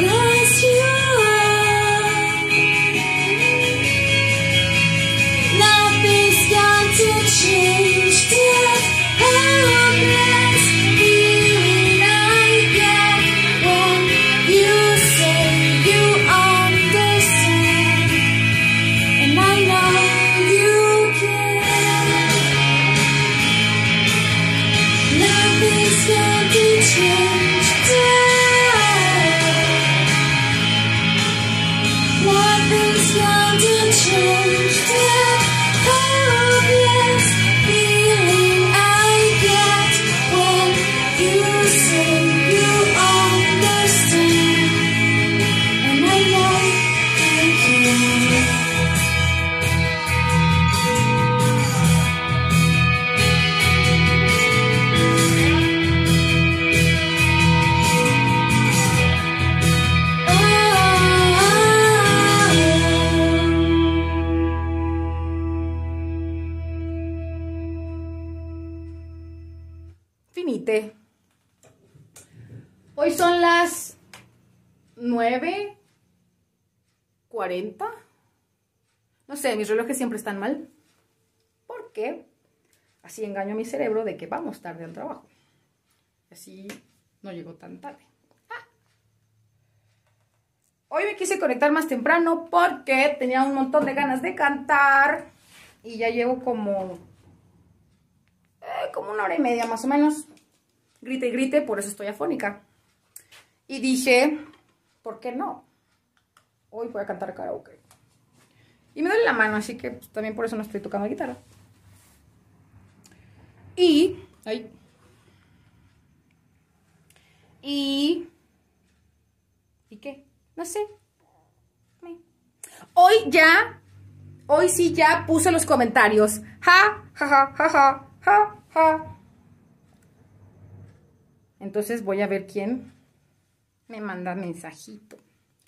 The mis relojes siempre están mal. ¿Por qué? Así engaño a mi cerebro de que vamos tarde al trabajo. Así no llego tan tarde. Ah. Hoy me quise conectar más temprano porque tenía un montón de ganas de cantar. Y ya llevo como eh, como una hora y media más o menos. Grite y grite, por eso estoy afónica. Y dije, ¿por qué no? Hoy voy a cantar karaoke. Y me duele la mano, así que pues, también por eso no estoy tocando guitarra. Y, ay. Y, ¿y qué? No sé. Hoy ya, hoy sí ya puse los comentarios. Ja, ja, ja, ja, ja, ja, ja. Entonces voy a ver quién me manda mensajito.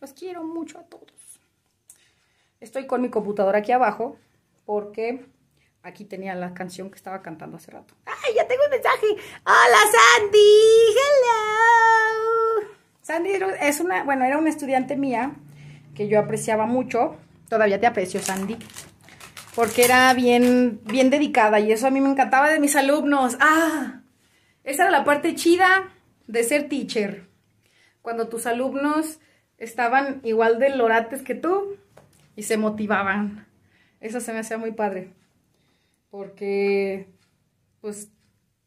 Los quiero mucho a todos. Estoy con mi computadora aquí abajo porque aquí tenía la canción que estaba cantando hace rato. ¡Ay, ya tengo un mensaje! ¡Hola, Sandy! ¡Hello! Sandy es una, bueno, era una estudiante mía que yo apreciaba mucho. Todavía te aprecio, Sandy. Porque era bien, bien dedicada y eso a mí me encantaba de mis alumnos. ¡Ah! Esa era la parte chida de ser teacher. Cuando tus alumnos estaban igual de lorates que tú y se motivaban. Eso se me hacía muy padre. Porque pues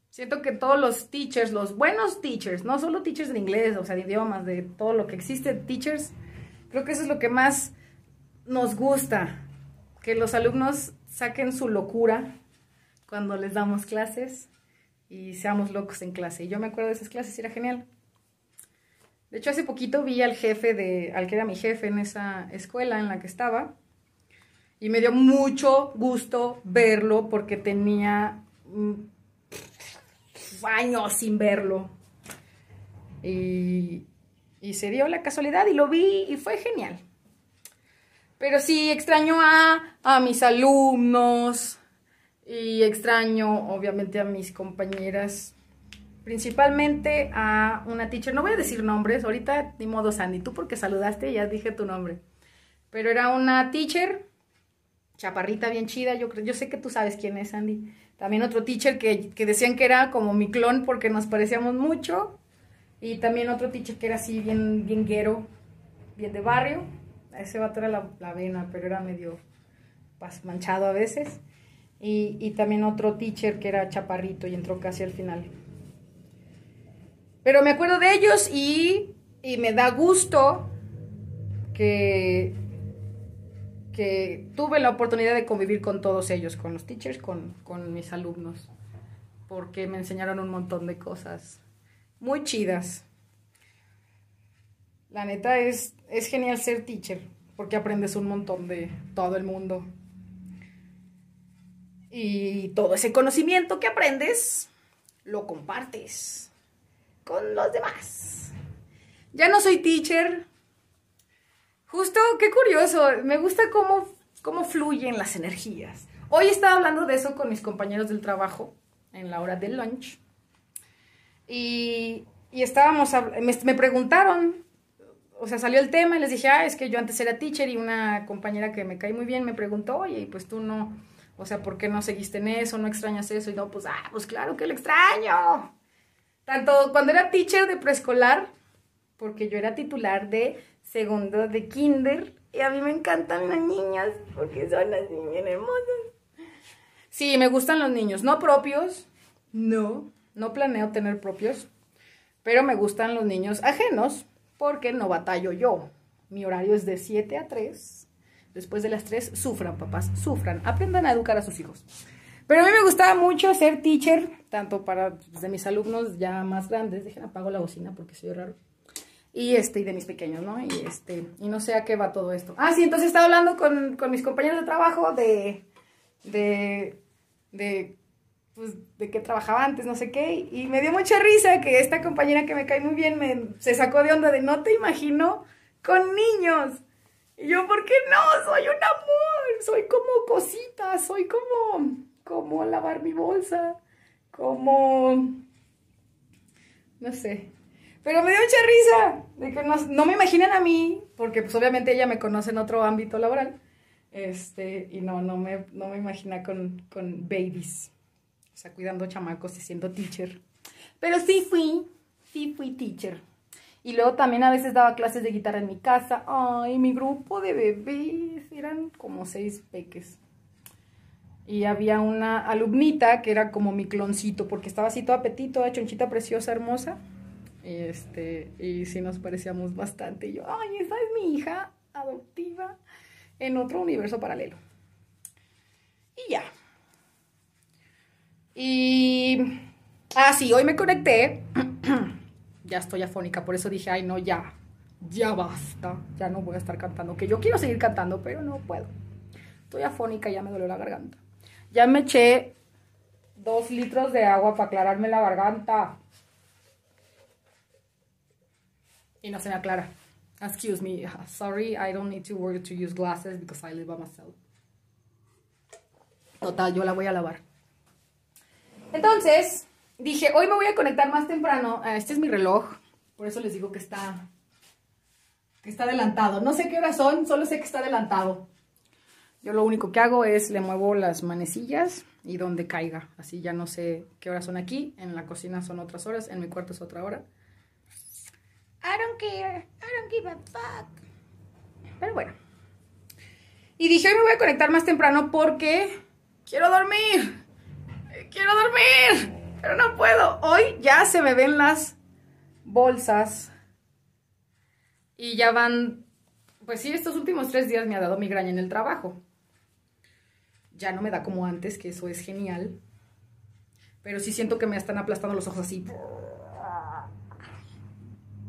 siento que todos los teachers, los buenos teachers, no solo teachers de inglés, o sea, de idiomas, de todo lo que existe, teachers, creo que eso es lo que más nos gusta, que los alumnos saquen su locura cuando les damos clases y seamos locos en clase. Y yo me acuerdo de esas clases era genial. De hecho, hace poquito vi al jefe de, al que era mi jefe en esa escuela en la que estaba, y me dio mucho gusto verlo porque tenía mm, años sin verlo. Y, se dio la casualidad y lo vi y fue genial. Pero sí, extraño a mis alumnos y extraño obviamente a mis compañeras, principalmente a una teacher, no voy a decir nombres, ahorita ni modo Sandy, tú porque saludaste ya dije tu nombre, pero era una teacher, chaparrita bien chida, yo, yo sé que tú sabes quién es Sandy, también otro teacher que, decían que era como mi clon porque nos parecíamos mucho, y también otro teacher que era así bien, guero, bien de barrio, ese vato era la, la vena, pero era medio manchado a veces. Y, y también otro teacher que era chaparrito y entró casi al final. Pero me acuerdo de ellos y, y me da gusto que, que tuve la oportunidad de convivir con todos ellos, con los teachers, con, con mis alumnos, porque me enseñaron un montón de cosas muy chidas. La neta es, es genial ser teacher, porque aprendes un montón de todo el mundo. Y todo ese conocimiento que aprendes, lo compartes con los demás. Ya no soy teacher. Justo, qué curioso, me gusta cómo, cómo fluyen las energías. Hoy estaba hablando de eso con mis compañeros del trabajo en la hora del lunch. Y, y estábamos, me, me preguntaron, o sea, salió el tema y les dije, ah, es que yo antes era teacher y una compañera que me cae muy bien me preguntó, oye, pues tú no, o sea, ¿por qué no seguiste en eso? ¿No extrañas eso? Y no, pues, ah, pues claro que lo extraño. Tanto cuando era teacher de preescolar, porque yo era titular de segundo de kinder, y a mí me encantan las niñas, porque son así bien hermosas. Sí, me gustan los niños, no propios, no, no planeo tener propios, pero me gustan los niños ajenos, porque no batallo yo. Mi horario es de 7 a 3. Después de las 3, sufran, papás, sufran. Aprendan a educar a sus hijos. Pero a mí me gustaba mucho ser teacher, tanto para pues, de mis alumnos ya más grandes. Dejen apago la bocina porque soy raro. Y este, y de mis pequeños, ¿no? Y este, y no sé a qué va todo esto. Ah, sí, entonces estaba hablando con, con mis compañeros de trabajo de, de, de, pues, de que trabajaba antes, no sé qué, y me dio mucha risa que esta compañera que me cae muy bien me, se sacó de onda de no te imagino con niños. Y yo, ¿por qué no? Soy un amor, soy como cosita, soy como, como lavar mi bolsa, como, no sé. Pero me dio mucha risa de que no, no me imaginan a mí, porque pues obviamente ella me conoce en otro ámbito laboral, este, y no, no me, no me imagina con, con babies, o sea, cuidando chamacos y siendo teacher. Pero sí fui, sí fui teacher. Y luego también a veces daba clases de guitarra en mi casa. Ay, mi grupo de bebés eran como seis peques. Y había una alumnita que era como mi cloncito, porque estaba así toda petito, toda chonchita preciosa, hermosa. Y este, y sí nos parecíamos bastante. Y yo, ay, esa es mi hija adoptiva en otro universo paralelo. Y ya. Y. Ah, sí, hoy me conecté. ya estoy afónica, por eso dije, ay, no, ya. Ya basta. Ya no voy a estar cantando. Que yo quiero seguir cantando, pero no puedo. Estoy afónica, ya me duele la garganta. Ya me eché dos litros de agua para aclararme la garganta. Y no se me aclara. Excuse me. Sorry, I don't need to worry to use glasses because I live by myself. Total, yo la voy a lavar. Entonces, dije, hoy me voy a conectar más temprano. Ah, Este es mi reloj. Por eso les digo que está, que está adelantado. No sé qué horas son, solo sé que está adelantado. Yo lo único que hago es le muevo las manecillas y donde caiga. Así ya no sé qué horas son aquí. En la cocina son otras horas, en mi cuarto es otra hora. I don't care. I don't give a fuck. Pero bueno. Y dije, hoy me voy a conectar más temprano porque quiero dormir. Quiero dormir, pero no puedo. Hoy ya se me ven las bolsas y ya van, pues sí, estos últimos tres días me ha dado migraña en el trabajo. Ya no me da como antes, que eso es genial. Pero sí siento que me están aplastando los ojos así.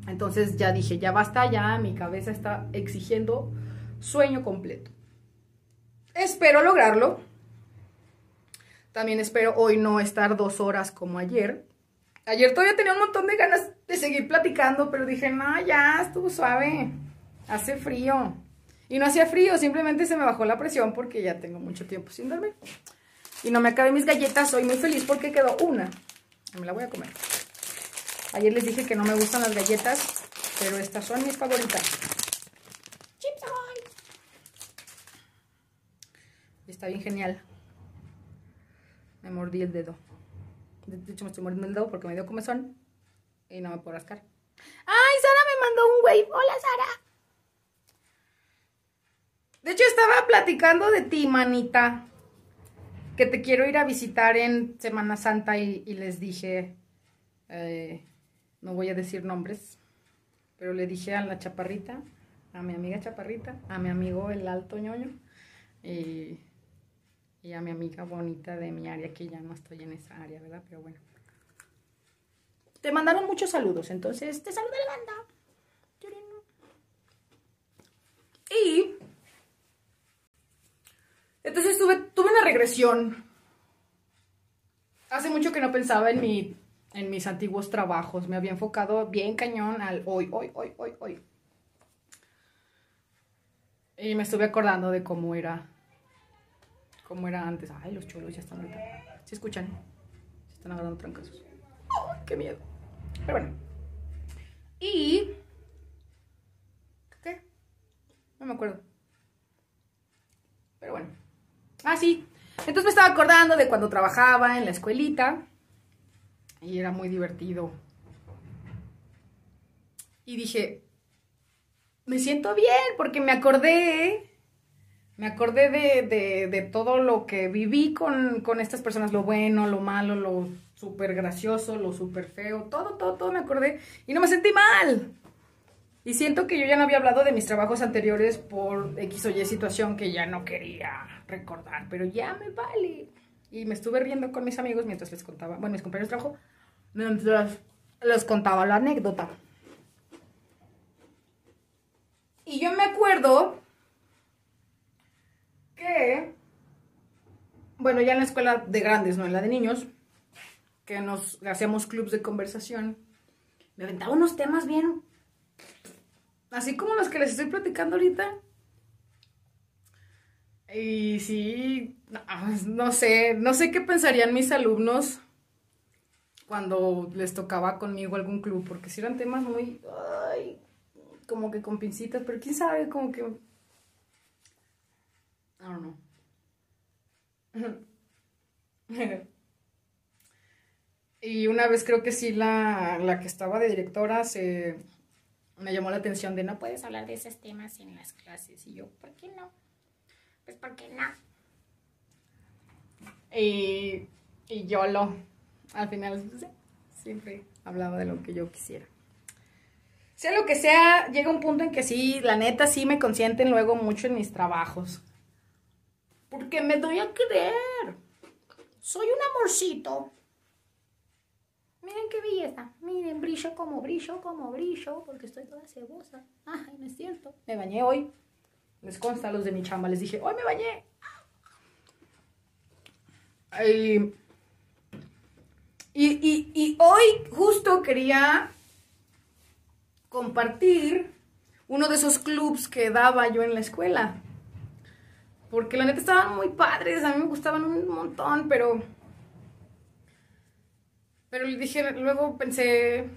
Entonces ya dije, ya basta, ya mi cabeza está exigiendo sueño completo. Espero lograrlo. También espero hoy no estar dos horas como ayer. Ayer todavía tenía un montón de ganas de seguir platicando, pero dije, no, ya, estuvo suave. Hace frío. Y no hacía frío, simplemente se me bajó la presión porque ya tengo mucho tiempo sin dormir. Y no me acabé mis galletas, soy muy feliz porque quedó una. Me la voy a comer. Ayer les dije que no me gustan las galletas, pero estas son mis favoritas. Chips Está bien genial. Me mordí el dedo. De hecho, me estoy mordiendo el dedo porque me dio comezón y no me puedo rascar. ¡Ay, Sara me mandó un wave! ¡Hola, Sara! De hecho, estaba platicando de ti, manita. Que te quiero ir a visitar en Semana Santa y, les dije... Eh, no voy a decir nombres, pero le dije a la chaparrita, a mi amiga chaparrita, a mi amigo el alto ñoño y, y a mi amiga bonita de mi área, que ya no estoy en esa área, ¿verdad? Pero bueno. Te mandaron muchos saludos, entonces te saluda la banda. Y entonces tuve, tuve una regresión. Hace mucho que no pensaba en mi en mis antiguos trabajos. Me había enfocado bien cañón al hoy, hoy, hoy, hoy, hoy. Y me estuve acordando de cómo era, cómo era antes. Ay, los chulos ya están ahorita. ¿Se escuchan? Se están agarrando trancazos. ¡Qué miedo! Pero bueno. Y... ¿Qué? No me acuerdo. Pero bueno. Ah, sí. Entonces me estaba acordando de cuando trabajaba en la escuelita y era muy divertido. Y dije, me siento bien porque me acordé, me acordé de, todo lo que viví con, con, estas personas, lo bueno, lo malo, lo súper gracioso, lo súper feo, todo, todo, todo me acordé y no me sentí mal. Y siento que yo ya no había hablado de mis trabajos anteriores por X o Y situación que ya no quería recordar, pero ya me vale. Y me estuve riendo con mis amigos mientras les contaba, bueno, mis compañeros de trabajo, mientras les contaba la anécdota. Y yo me acuerdo que, bueno, ya en la escuela de grandes, no en la de niños, que nos hacíamos clubs de conversación, me aventaba unos temas bien, así como los que les estoy platicando ahorita. Y sí, no, sé, no sé qué pensarían mis alumnos cuando les tocaba conmigo algún club, porque si eran temas muy, ay, como que con pincitas, pero quién sabe, como que, I don't y una vez creo que sí la, la que estaba de directora se me llamó la atención de no puedes hablar de esos temas en las clases. Y yo, ¿por qué no? Pues porque no. Y, y yo lo, al final, siempre hablaba de lo que yo quisiera. Sea lo que sea, llega un punto en que sí, la neta sí me consienten luego mucho en mis trabajos. Porque me doy a creer. Soy un amorcito. Miren qué belleza. Miren, brillo como brillo, como brillo, porque estoy toda cebosa. Ay, no es cierto. Me bañé hoy. Les consta a los de mi chamba. Les dije, hoy me bañé. Ay, y, hoy justo quería compartir uno de esos clubs que daba yo en la escuela. Porque la neta estaban muy padres, a mí me gustaban un montón, pero... Pero le dije, luego pensé,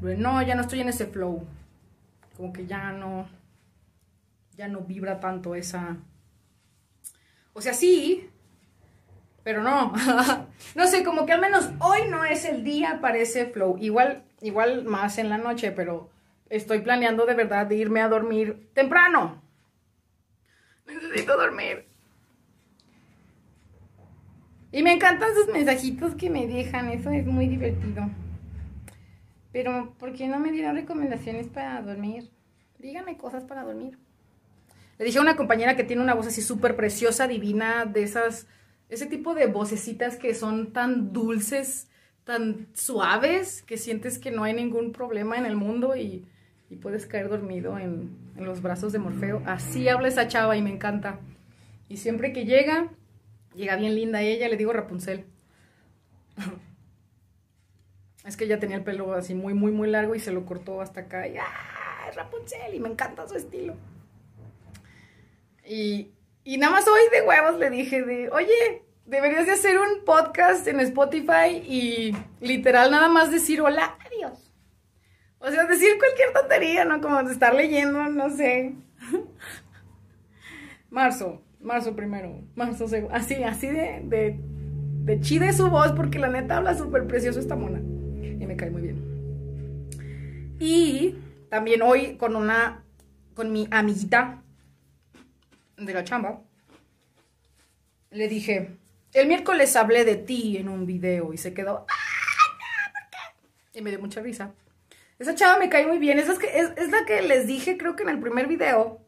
no, ya no estoy en ese flow. Como que ya no, ya no vibra tanto esa... O sea, sí, pero no, no sé, como que al menos hoy no es el día para ese flow. Igual, igual más en la noche, pero estoy planeando de verdad de irme a dormir temprano. Necesito dormir. Y me encantan sus mensajitos que me dejan, eso es muy divertido. Pero, ¿por qué no me dieron recomendaciones para dormir? Díganme cosas para dormir. Le dije a una compañera que tiene una voz así súper preciosa, divina, de esas, ese tipo de vocecitas que son tan dulces, tan suaves, que sientes que no hay ningún problema en el mundo y, y puedes caer dormido en, en los brazos de Morfeo. Así habla esa chava y me encanta. Y siempre que llega, llega bien linda ella, le digo Rapunzel. Es que ella tenía el pelo así muy, muy, muy largo y se lo cortó hasta acá. Y ¡ah! Rapunzel y me encanta su estilo. Y, y nada más hoy de huevos le dije de, oye, deberías de hacer un podcast en Spotify y literal nada más decir hola, adiós. O sea, decir cualquier tontería, ¿no? Como de estar leyendo, no sé. Marzo, marzo primero, marzo segundo. Así, así de, de, de chida su voz porque la neta habla súper precioso esta mona. Y me cae muy bien. Y también hoy con una, con mi amiguita de la chamba, le dije, el miércoles hablé de ti en un video y se quedó, ¡ay, no! ¿Por qué? Y me dio mucha risa. Esa chava me cae muy bien. Esa es, es, es, la que les dije, creo que en el primer video,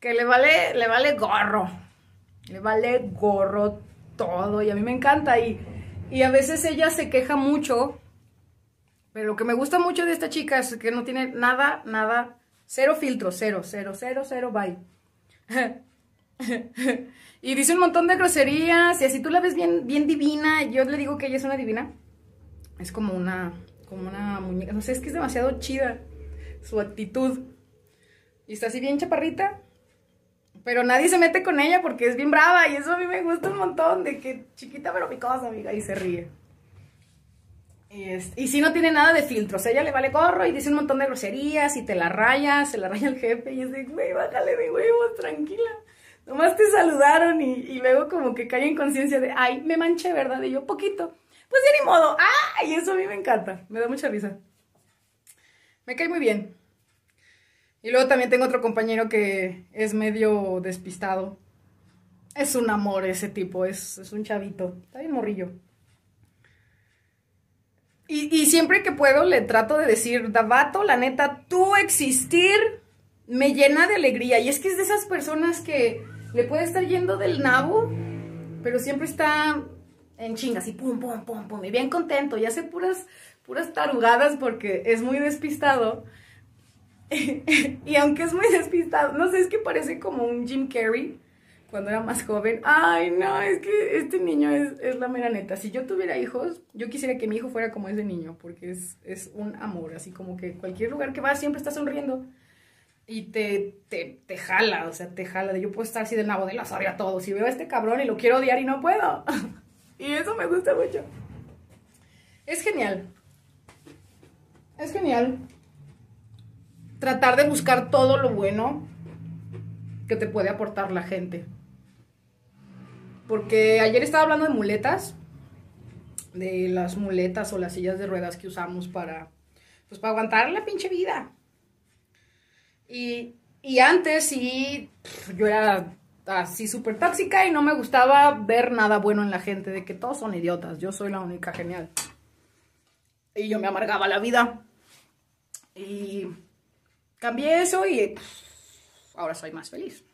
que le vale, le vale gorro. Le vale gorro todo. Y a mí me encanta. Y, y a veces ella se queja mucho. Pero lo que me gusta mucho de esta chica es que no tiene nada, nada, cero filtro, cero, cero, cero, cero, bye. y dice un montón de groserías. Y así tú la ves bien, bien divina. Yo le digo que ella es una divina. Es como una, como una muñeca. No sé, es que es demasiado chida su actitud. Y está así bien chaparrita. Pero nadie se mete con ella porque es bien brava. Y eso a mí me gusta un montón. De que chiquita pero picosa, amiga. Y se ríe. Y, es, si no tiene nada de filtros. Ella le vale gorro y dice un montón de groserías. Y te la raya, se la raya el jefe. Y es de, güey, bájale de huevos, tranquila. Nomás te saludaron y, luego como que cae en conciencia de, ay, me manché, ¿verdad? Y yo, poquito pues ya ni modo. ¡Ay! Eso a mí me encanta. Me da mucha risa. Me cae muy bien. Y luego también tengo otro compañero que es medio despistado. Es un amor ese tipo, es, es un chavito. Está bien morrillo. Y, y, siempre que puedo le trato de decir, Davato, la neta, tú existir me llena de alegría. Y es que es de esas personas que le puede estar yendo del nabo, pero siempre está en chingas y pum, pum, pum, pum, y bien contento, y hace puras, puras tarugadas porque es muy despistado. y aunque es muy despistado, no sé, es que parece como un Jim Carrey cuando era más joven. Ay, no, es que este niño es, es la mera neta. Si yo tuviera hijos, yo quisiera que mi hijo fuera como ese niño, porque es, es un amor, así como que cualquier lugar que va siempre está sonriendo. Y te, te, te jala, o sea, te jala. Yo puedo estar así de nabo de la a todos. Si veo a este cabrón y lo quiero odiar y no puedo. Y eso me gusta mucho. Es genial. Es genial. Tratar de buscar todo lo bueno que te puede aportar la gente. Porque ayer estaba hablando de muletas. De las muletas o las sillas de ruedas que usamos para. Pues para aguantar la pinche vida. Y, y antes sí. Yo era así súper tóxica y no me gustaba ver nada bueno en la gente, de que todos son idiotas, yo soy la única genial. Y yo me amargaba la vida. Y cambié eso y ahora soy más feliz.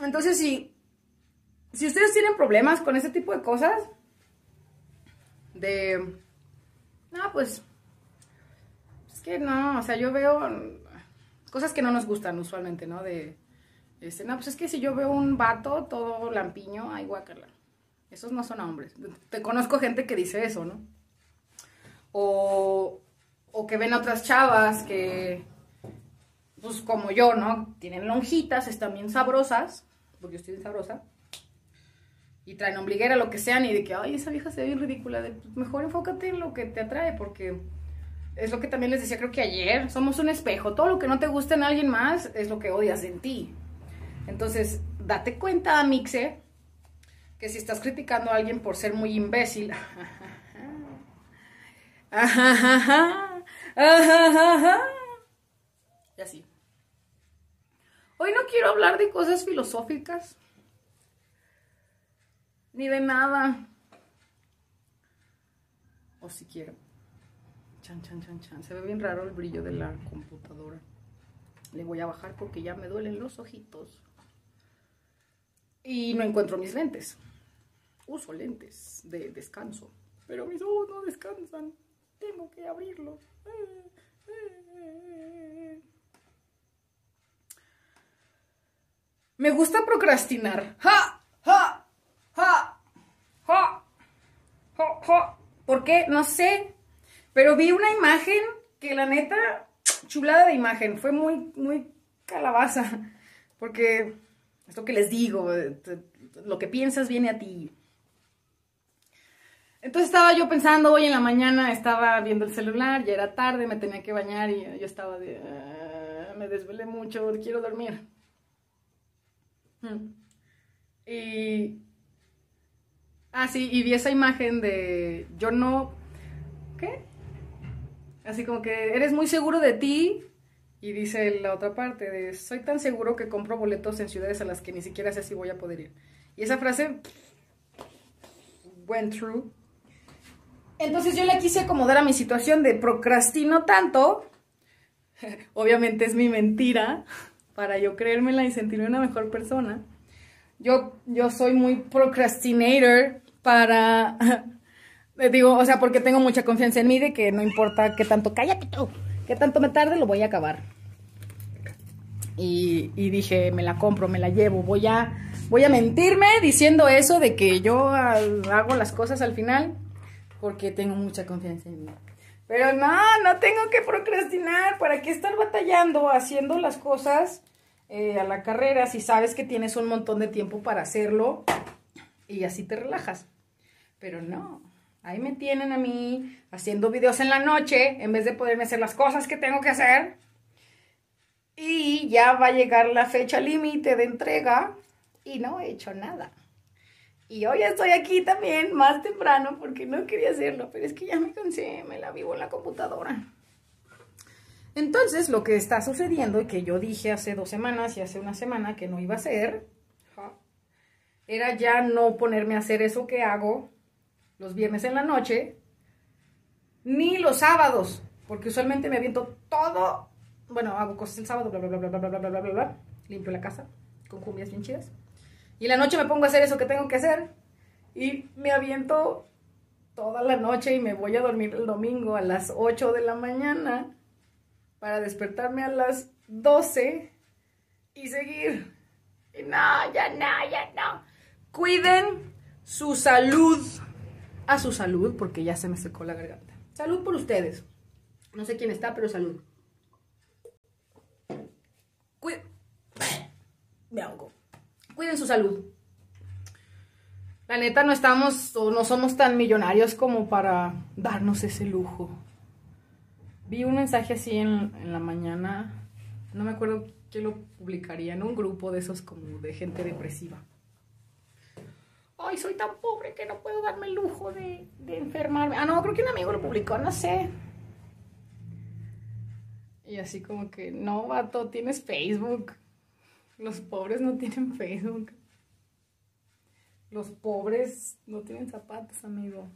Entonces, si, si ustedes tienen problemas con ese tipo de cosas, de, no, pues, es que no, o sea, yo veo cosas que no nos gustan usualmente, ¿no? De, este, no, pues es que si yo veo un vato todo lampiño, ay, guacala. Esos no son hombres. Te conozco gente que dice eso, ¿no? O, o que ven a otras chavas que, pues como yo, ¿no? Tienen lonjitas, están bien sabrosas, porque yo estoy bien sabrosa. Y traen ombliguera, lo que sean, y de que, ay, esa vieja se ve bien ridícula. Pues mejor enfócate en lo que te atrae, porque es lo que también les decía creo que ayer, somos un espejo, todo lo que no te gusta en alguien más es lo que odias en ti. Entonces, date cuenta, Mixe, que si estás criticando a alguien por ser muy imbécil, y así. Hoy no quiero hablar de cosas filosóficas, Ni de nada. O si quiero. Chan, chan, chan, chan. Se ve bien raro el brillo de la computadora. Le voy a bajar porque ya me duelen los ojitos. Y no encuentro mis lentes. Uso lentes de descanso. Pero mis ojos no descansan. Tengo que abrirlos. Me gusta procrastinar. ¿Por qué? No sé. Pero vi una imagen que la neta, chulada de imagen. Fue muy, muy calabaza. Porque esto que les digo, lo que piensas viene a ti. Entonces estaba yo pensando, hoy en la mañana estaba viendo el celular, ya era tarde, me tenía que bañar y yo estaba de, "Ah, me desvelé mucho, quiero dormir. Mm. Y, ah, sí, y vi esa imagen de, yo no, ¿qué? Así como que eres muy seguro de ti y dice la otra parte de, soy tan seguro que compro boletos en ciudades a las que ni siquiera sé si voy a poder ir. Y esa frase went through. Entonces yo le quise acomodar a mi situación de procrastino tanto. Obviamente es mi mentira para yo creérmela y sentirme una mejor persona. Yo, yo soy muy procrastinator para... Digo, o sea, porque tengo mucha confianza en mí de que no importa qué tanto, cállate tú, qué tanto me tarde, lo voy a acabar. Y, y dije, me la compro, me la llevo, voy a, voy a mentirme diciendo eso de que yo ah, hago las cosas al final porque tengo mucha confianza en mí. Pero no, no tengo que procrastinar. ¿Para qué estar batallando haciendo las cosas eh, a la carrera si sabes que tienes un montón de tiempo para hacerlo y así te relajas? Pero no, ahí me tienen a mí haciendo videos en la noche en vez de poderme hacer las cosas que tengo que hacer. Y ya va a llegar la fecha límite de entrega y no he hecho nada. Y hoy estoy aquí también más temprano porque no quería hacerlo, pero es que ya me cansé, me la vivo en la computadora. Entonces, lo que está sucediendo y que yo dije hace dos semanas y hace una semana que no iba a hacer, era ya no ponerme a hacer eso que hago los viernes en la noche, ni los sábados, porque usualmente me aviento todo, bueno, hago cosas el sábado, bla, bla, bla, bla, bla, bla, bla, bla, bla, limpio la casa con cumbias bien chidas. Y la noche me pongo a hacer eso que tengo que hacer. Y me aviento toda la noche y me voy a dormir el domingo a las 8 de la mañana para despertarme a las 12 y seguir. Y no, ya no, ya no. Cuiden su salud. A su salud, porque ya se me secó la garganta. Salud por ustedes. No sé quién está, pero salud. Me ahogo cuiden su salud. La neta no estamos o no somos tan millonarios como para darnos ese lujo. Vi un mensaje así en, la mañana, no me acuerdo quién lo publicaría, en un grupo de esos como de gente depresiva. Ay, soy tan pobre que no puedo darme el lujo de, de enfermarme. Ah, no, creo que un amigo lo publicó, no sé. Y así como que, no, vato, tienes Facebook. Los pobres no tienen Facebook. Los pobres no tienen zapatos, amigo.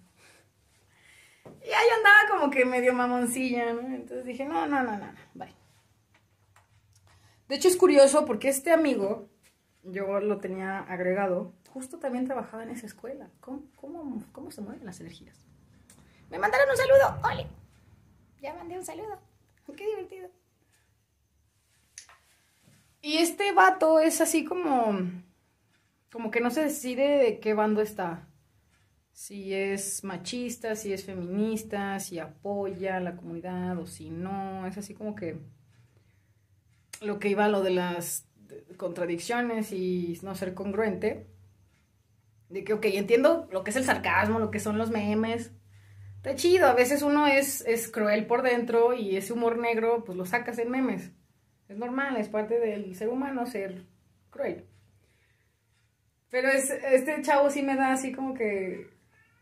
Y ahí andaba como que medio mamoncilla, ¿no? Entonces dije, no, no, no, no, bye. De hecho es curioso porque este amigo, yo lo tenía agregado, justo también trabajaba en esa escuela. ¿Cómo, cómo, cómo se mueven las energías? Me mandaron un saludo, ¡Oli! Ya mandé un saludo. Qué divertido. Y este vato es así como, como que no se decide de qué bando está. Si es machista, si es feminista, si apoya a la comunidad o si no. Es así como que lo que iba a lo de las contradicciones y no ser congruente. De que, ok, entiendo lo que es el sarcasmo, lo que son los memes. Está chido, a veces uno es, es cruel por dentro y ese humor negro pues lo sacas en memes. Es normal, es parte del ser humano ser cruel. Pero es, este chavo sí me da así como que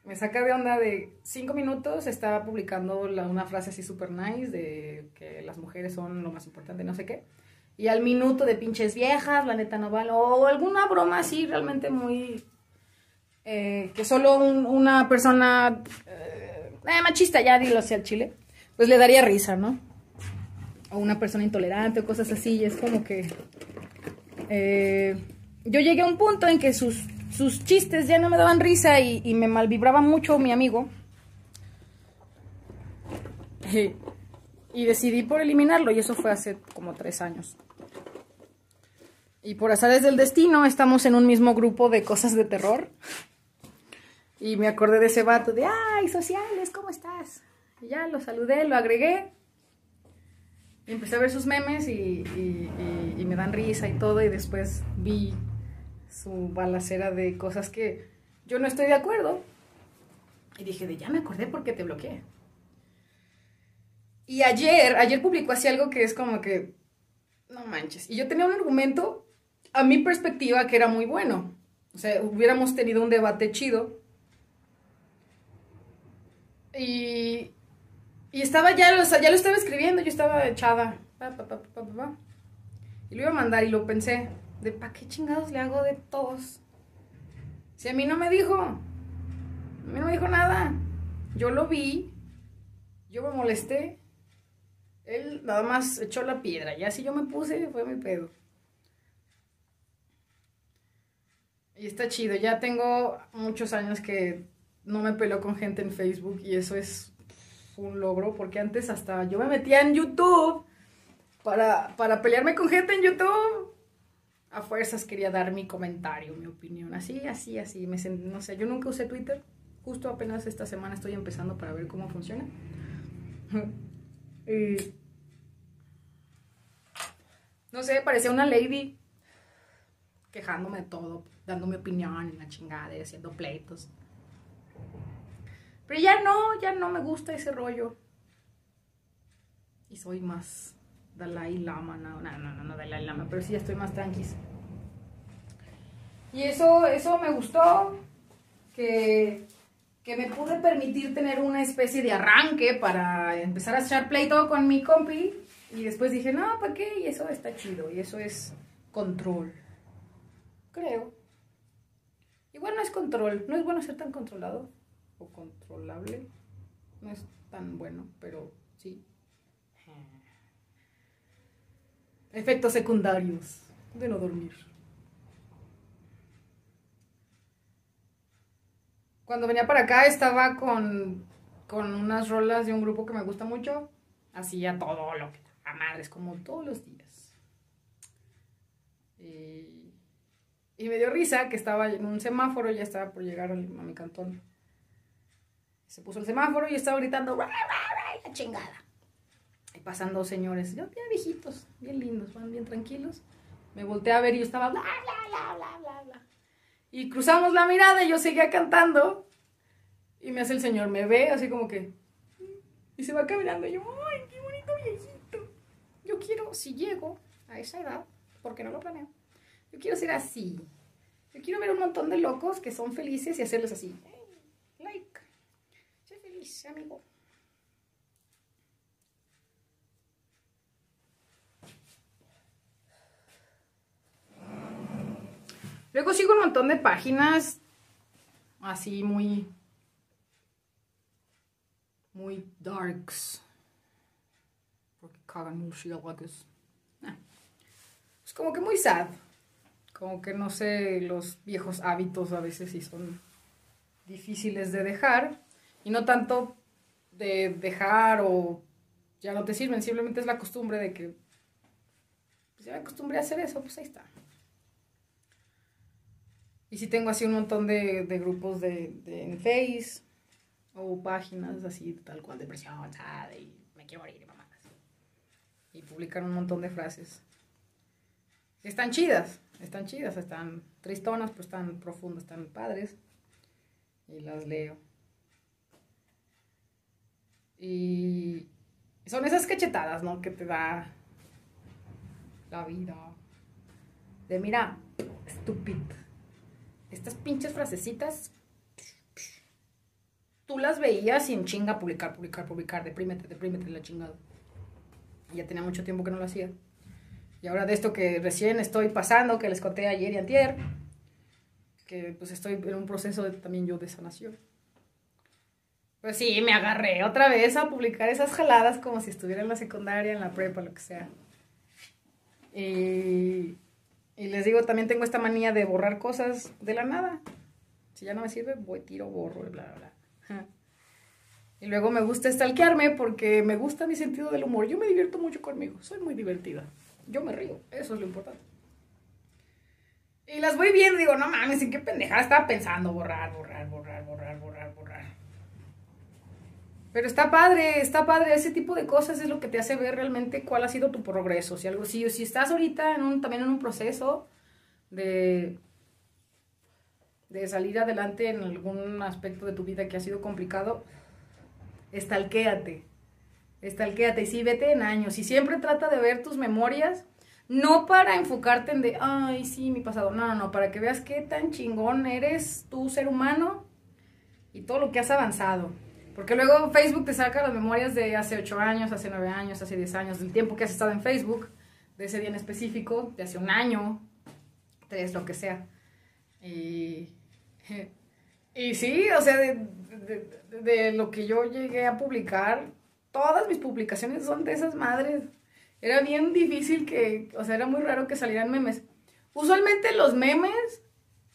me saca de onda de cinco minutos, estaba publicando la, una frase así super nice de que las mujeres son lo más importante, no sé qué. Y al minuto de pinches viejas, la neta no vale, o alguna broma así realmente muy, eh, que solo un- una persona eh, eh, machista, ya dilo hacia el chile, pues le daría risa, ¿no? Una persona intolerante o cosas así, y es como que... eh, yo llegué a un punto en que sus, sus chistes ya no me daban risa y, me malvibraba mucho mi amigo. Y, y decidí por eliminarlo y eso fue hace como tres años. Y por azares del destino estamos en un mismo grupo de cosas de terror. Y me acordé de ese vato de, ay, sociales, ¿cómo estás? Y ya lo saludé, lo agregué. Empecé a ver sus memes y me dan risa y todo. Y después vi su balacera de cosas que yo no estoy de acuerdo. Y dije, de ya me acordé porque te bloqueé. Y ayer, ayer publicó así algo que es como que, no manches. Y yo tenía un argumento, a mi perspectiva, que era muy bueno. O sea, hubiéramos tenido un debate chido. Y, y estaba ya, lo- ya lo estaba escribiendo, yo estaba echada. Pa, pa, pa, pa, pa, pa. Y lo iba a mandar y lo pensé, de ¿para qué chingados le hago de todos? Si a mí no me dijo, a mí no me dijo nada. Yo lo vi, yo me molesté. Él nada más echó la piedra. Ya si yo me puse, fue mi pedo. Y está chido. Ya tengo muchos años que no me peleo con gente en Facebook y eso es un logro porque antes hasta yo me metía en YouTube para, para pelearme con gente en YouTube. A fuerzas quería dar mi comentario, mi opinión. Así, así, así. Me no sé, yo nunca usé Twitter. Justo apenas esta semana estoy empezando para ver cómo funciona. Y, no sé, parecía una lady quejándome de todo, dando mi opinión en la chingada y haciendo pleitos. Pero ya no, ya no me gusta ese rollo. Y soy más Dalai Lama, no, no, no, no, Dalai Lama, pero sí ya estoy más tranquis. Y eso, eso me gustó, que, que me pude permitir tener una especie de arranque para empezar a echar pleito con mi compi. Y después dije, no, ¿para qué? Y eso está chido, y eso es control. Creo. Igual no es control, no es bueno ser tan controlado o controlable. No es tan bueno, pero sí. Efectos secundarios de no dormir. Cuando venía para acá estaba con, con unas rolas de un grupo que me gusta mucho. Hacía todo lo que a madres, como todos los días. Y, y me dio risa que estaba en un semáforo, ya estaba por llegar a mi cantón. Se puso el semáforo y estaba gritando, la chingada. Y pasan dos señores, yo viejitos, bien lindos, van bien tranquilos. Me volteé a ver y yo estaba bla, bla, bla, bla, bla. Y cruzamos la mirada y yo seguía cantando. Y me hace el señor, me ve así como que. Y se va caminando. Y yo, ¡ay, qué bonito viejito! Yo quiero, si llego a esa edad, porque no lo planeo, yo quiero ser así. Yo quiero ver un montón de locos que son felices y hacerles así. "Hey, like, sé feliz, amigo. Luego sigo un montón de páginas así muy muy darks porque cagan murciélagos. Ah. Es como que muy sad. Como que no sé, los viejos hábitos a veces sí son difíciles de dejar. Y no tanto de dejar o ya no te sirven, simplemente es la costumbre de que pues ya me acostumbré a hacer eso, pues ahí está. Y sí tengo así un montón de, de grupos de, de en Face o páginas así, tal cual, depresión, tal, y me quiero morir, y mamadas. Y publican un montón de frases. Están chidas, están chidas, están tristonas, pero están profundas, están padres. Y las leo. Y son esas cachetadas, ¿no? Que te da la vida. De mira, estúpido. Estas pinches frasecitas, tú las veías en chinga publicar, publicar, publicar, deprímete, deprímete, la chingada. Y ya tenía mucho tiempo que no lo hacía. Y ahora de esto que recién estoy pasando, que les conté ayer y antier, que pues estoy en un proceso de, también yo de sanación. Pues sí, me agarré otra vez a publicar esas jaladas como si estuviera en la secundaria, en la prepa, lo que sea. Y, les digo, también tengo esta manía de borrar cosas de la nada. Si ya no me sirve, voy, tiro, borro, y bla, bla, bla. Y luego me gusta stalkearme porque me gusta mi sentido del humor. Yo me divierto mucho conmigo, soy muy divertida. Yo me río, eso es lo importante. Y las voy viendo digo, no mames, ¿en qué pendejada estaba pensando? Borrar, borrar, borrar, borrar. Pero está padre, está padre. Ese tipo de cosas es lo que te hace ver realmente cuál ha sido tu progreso. Si algo, si, estás ahorita en un, también en un proceso de, de salir adelante en algún aspecto de tu vida que ha sido complicado, estalquéate. Estalquéate. Y sí, vete en años. Y siempre trata de ver tus memorias. No para enfocarte en de, ay, sí, mi pasado. No, no, no. Para que veas qué tan chingón eres tú, ser humano, y todo lo que has avanzado. Porque luego Facebook te saca las memorias de hace 8 años, hace 9 años, hace 10 años, del tiempo que has estado en Facebook, de ese día en específico, de hace un año, tres, lo que sea. Y, y sí, o sea, de, de, de lo que yo llegué a publicar, todas mis publicaciones son de esas madres. Era bien difícil que, o sea, era muy raro que salieran memes. Usualmente los memes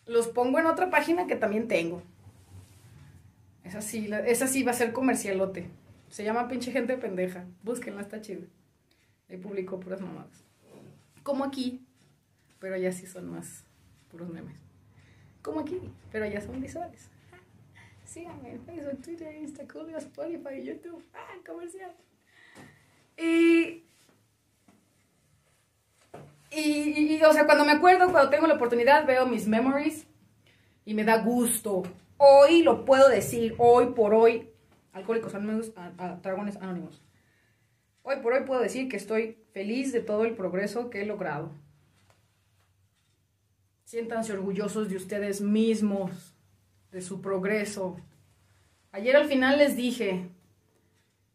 los pongo en otra página que también tengo. Esa sí, va a ser comercialote. Se llama pinche gente pendeja. Búsquenla, está chido. Ahí publico puras mamadas. Como aquí, pero ya sí son más puros memes. Como aquí, pero ya son visuales. Síganme en Facebook, Twitter, Instagram, Spotify, YouTube. Ah, comercial. Y, y, y- y, o sea, cuando me acuerdo, cuando tengo la oportunidad, veo mis memories y me da gusto. Hoy lo puedo decir, hoy por hoy, Alcohólicos Anónimos, Dragones Anónimos. Hoy por hoy puedo decir que estoy feliz de todo el progreso que he logrado. Siéntanse orgullosos de ustedes mismos, de su progreso. Ayer al final les dije,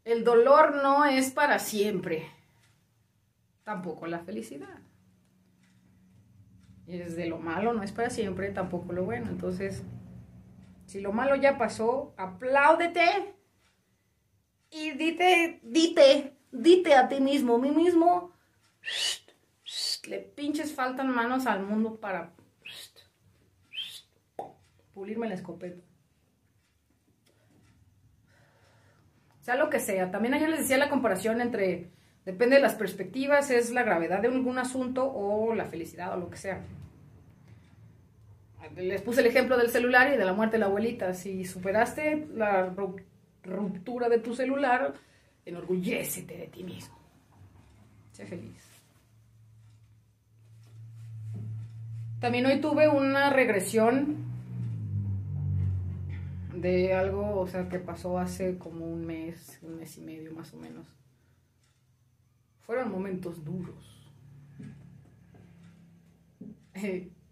el dolor no es para siempre, tampoco la felicidad. Y desde lo malo no es para siempre, tampoco lo bueno. Entonces, si lo malo ya pasó, apláudete y dite, dite, dite a ti mismo, mí mismo, le pinches faltan manos al mundo para pulirme la escopeta. Sea lo que sea. También ayer les decía la comparación entre, depende de las perspectivas, es la gravedad de algún asunto o la felicidad o lo que sea. Les puse el ejemplo del celular y de la muerte de la abuelita. Si superaste la ru- ruptura de tu celular, enorgullécete de ti mismo. Sé feliz. También hoy tuve una regresión de algo, o sea, que pasó hace como un mes, un mes y medio más o menos. Fueron momentos duros.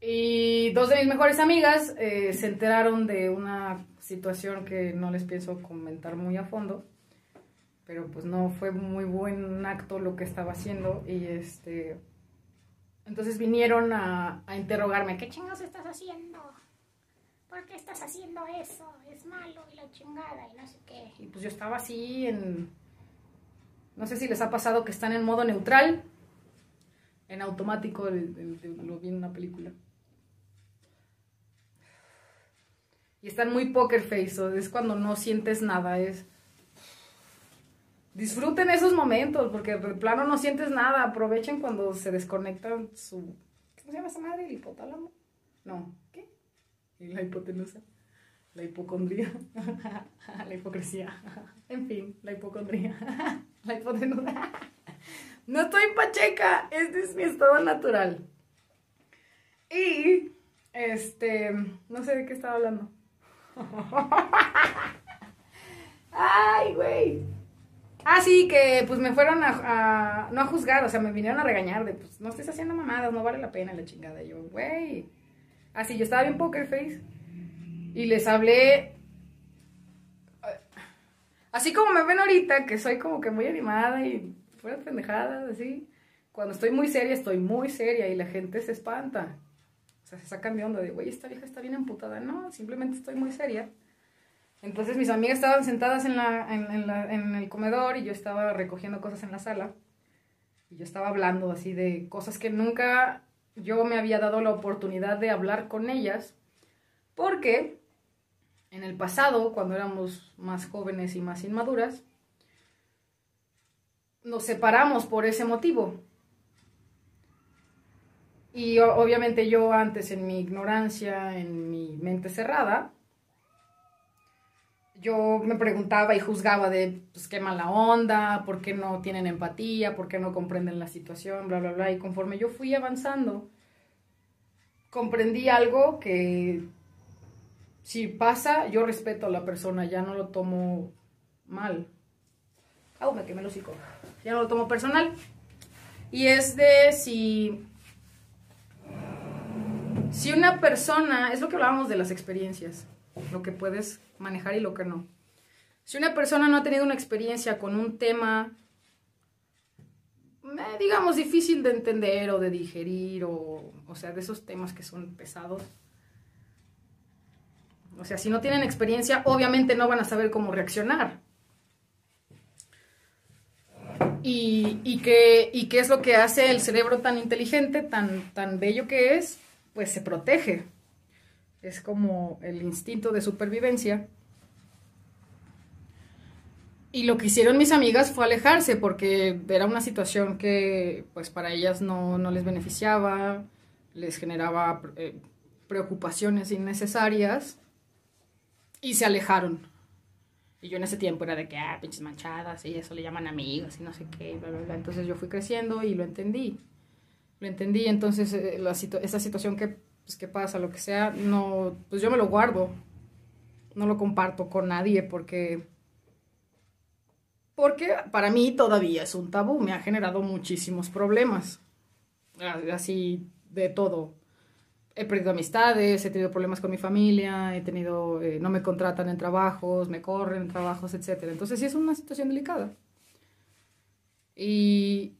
Y dos de mis mejores amigas eh, se enteraron de una situación que no les pienso comentar muy a fondo, pero pues no fue muy buen acto lo que estaba haciendo y este... Entonces vinieron a, a interrogarme, ¿qué chingados estás haciendo? ¿Por qué estás haciendo eso? Es malo y la chingada y no sé qué. Y pues yo estaba así en... No sé si les ha pasado que están en modo neutral, en automático, el- el- el- lo vi en una película. Y están muy poker face, o es cuando no sientes nada, es... Disfruten esos momentos, porque de plano no sientes nada, aprovechen cuando se desconectan su... ¿Cómo se llama esa madre? ¿El hipotálamo? No, ¿qué? La hipotenusa, la hipocondría, la hipocresía, en fin, la hipocondría, la hipotenusa. No estoy pacheca, este es mi estado natural. Y, este, no sé de qué estaba hablando. Ay, güey. Ah, sí, que pues me fueron a, no a juzgar, o sea, me vinieron a regañar de, pues, no estés haciendo mamadas, no vale la pena la chingada. Yo, güey. Así, yo estaba bien poker face. Y les hablé. Así como me ven ahorita, que soy como que muy animada y fuera pendejadas, así. Cuando estoy muy seria, estoy muy seria y la gente se espanta. Sea, se sacan de onda de, güey, esta vieja está bien emputada. No, simplemente estoy muy seria. Entonces mis amigas estaban sentadas en, la, en la- en el comedor y yo estaba recogiendo cosas en la sala. Y yo estaba hablando así de cosas que nunca yo me había dado la oportunidad de hablar con ellas. Porque en el pasado, cuando éramos más jóvenes y más inmaduras, nos separamos por ese motivo. Y obviamente yo antes en mi ignorancia, en mi mente cerrada, yo me preguntaba y juzgaba de, pues qué mala onda, por qué no tienen empatía, por qué no comprenden la situación, bla, bla, bla. Y conforme yo fui avanzando, comprendí algo que si pasa, yo respeto a la persona, ya no lo tomo mal. Au, me quemé el hocico. Ya no lo tomo personal. Y es de si. Si una persona. Es lo que hablábamos de las experiencias. Lo que puedes manejar y lo que no. Si una persona no ha tenido una experiencia con un tema. eh, digamos, difícil de entender o de digerir, o, o sea, de esos temas que son pesados. O sea, si no tienen experiencia, obviamente no van a saber cómo reaccionar. Y, y, que, y qué es lo que hace el cerebro tan inteligente, tan, tan bello que es, pues se protege. Es como el instinto de supervivencia. Y lo que hicieron mis amigas fue alejarse porque era una situación que pues para ellas no, no les beneficiaba, les generaba eh, preocupaciones innecesarias y se alejaron. Y yo en ese tiempo era de que, ah, pinches manchadas, y eso le llaman amigos y no sé qué, bla, bla, bla. Entonces yo fui creciendo y lo entendí. Lo entendí, entonces eh, la situ esa situación que, pues, que pasa, lo que sea, no, pues yo me lo guardo. No lo comparto con nadie porque... Porque para mí todavía es un tabú, me ha generado muchísimos problemas. Ah, Así de todo he perdido amistades, he tenido problemas con mi familia, he tenido, eh, no me contratan en trabajos, me corren en trabajos, etc. Entonces sí es una situación delicada. Y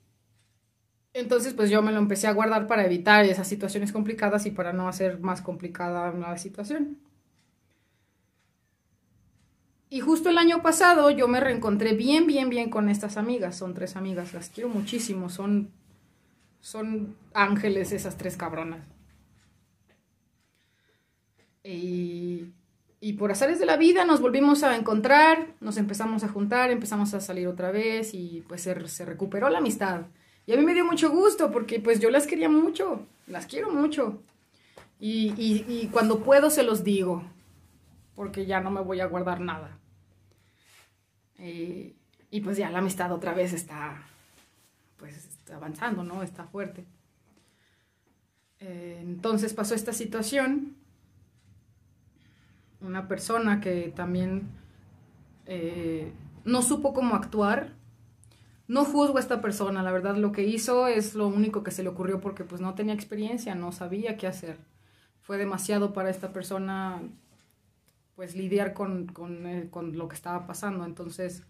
entonces pues yo me lo empecé a guardar para evitar esas situaciones complicadas y para no hacer más complicada la situación. Y justo el año pasado yo me reencontré bien, bien, bien con estas amigas. Son tres amigas, las quiero muchísimo. Son, son ángeles esas tres cabronas. Y, y por azares de la vida nos volvimos a encontrar, nos empezamos a juntar, empezamos a salir otra vez y pues se, se recuperó la amistad. Y a mí me dio mucho gusto porque pues yo las quería mucho, las quiero mucho. Y, y, cuando puedo se los digo, porque ya no me voy a guardar nada. Eh, y pues ya la amistad otra vez está, pues está avanzando, ¿no? Está fuerte. Eh, entonces pasó esta situación una persona que también eh, no supo cómo actuar. No juzgo a esta persona, la verdad lo que hizo es lo único que se le ocurrió porque pues no tenía experiencia, no sabía qué hacer. Fue demasiado para esta persona pues lidiar con, con, eh, lo que estaba pasando. Entonces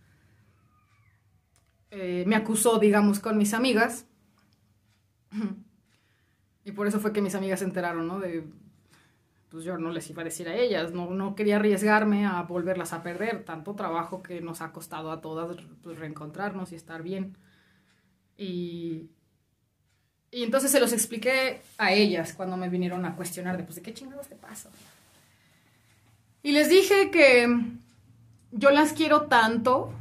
eh, me acusó, digamos, con mis amigas. Y por eso fue que mis amigas se enteraron, ¿no? De, pues yo no les iba a decir a ellas, no, no quería arriesgarme a volverlas a perder, tanto trabajo que nos ha costado a todas pues, reencontrarnos y estar bien. Y, y entonces se los expliqué a ellas cuando me vinieron a cuestionar de, pues, ¿de qué chingados te pasa? Y les dije que yo las quiero tanto,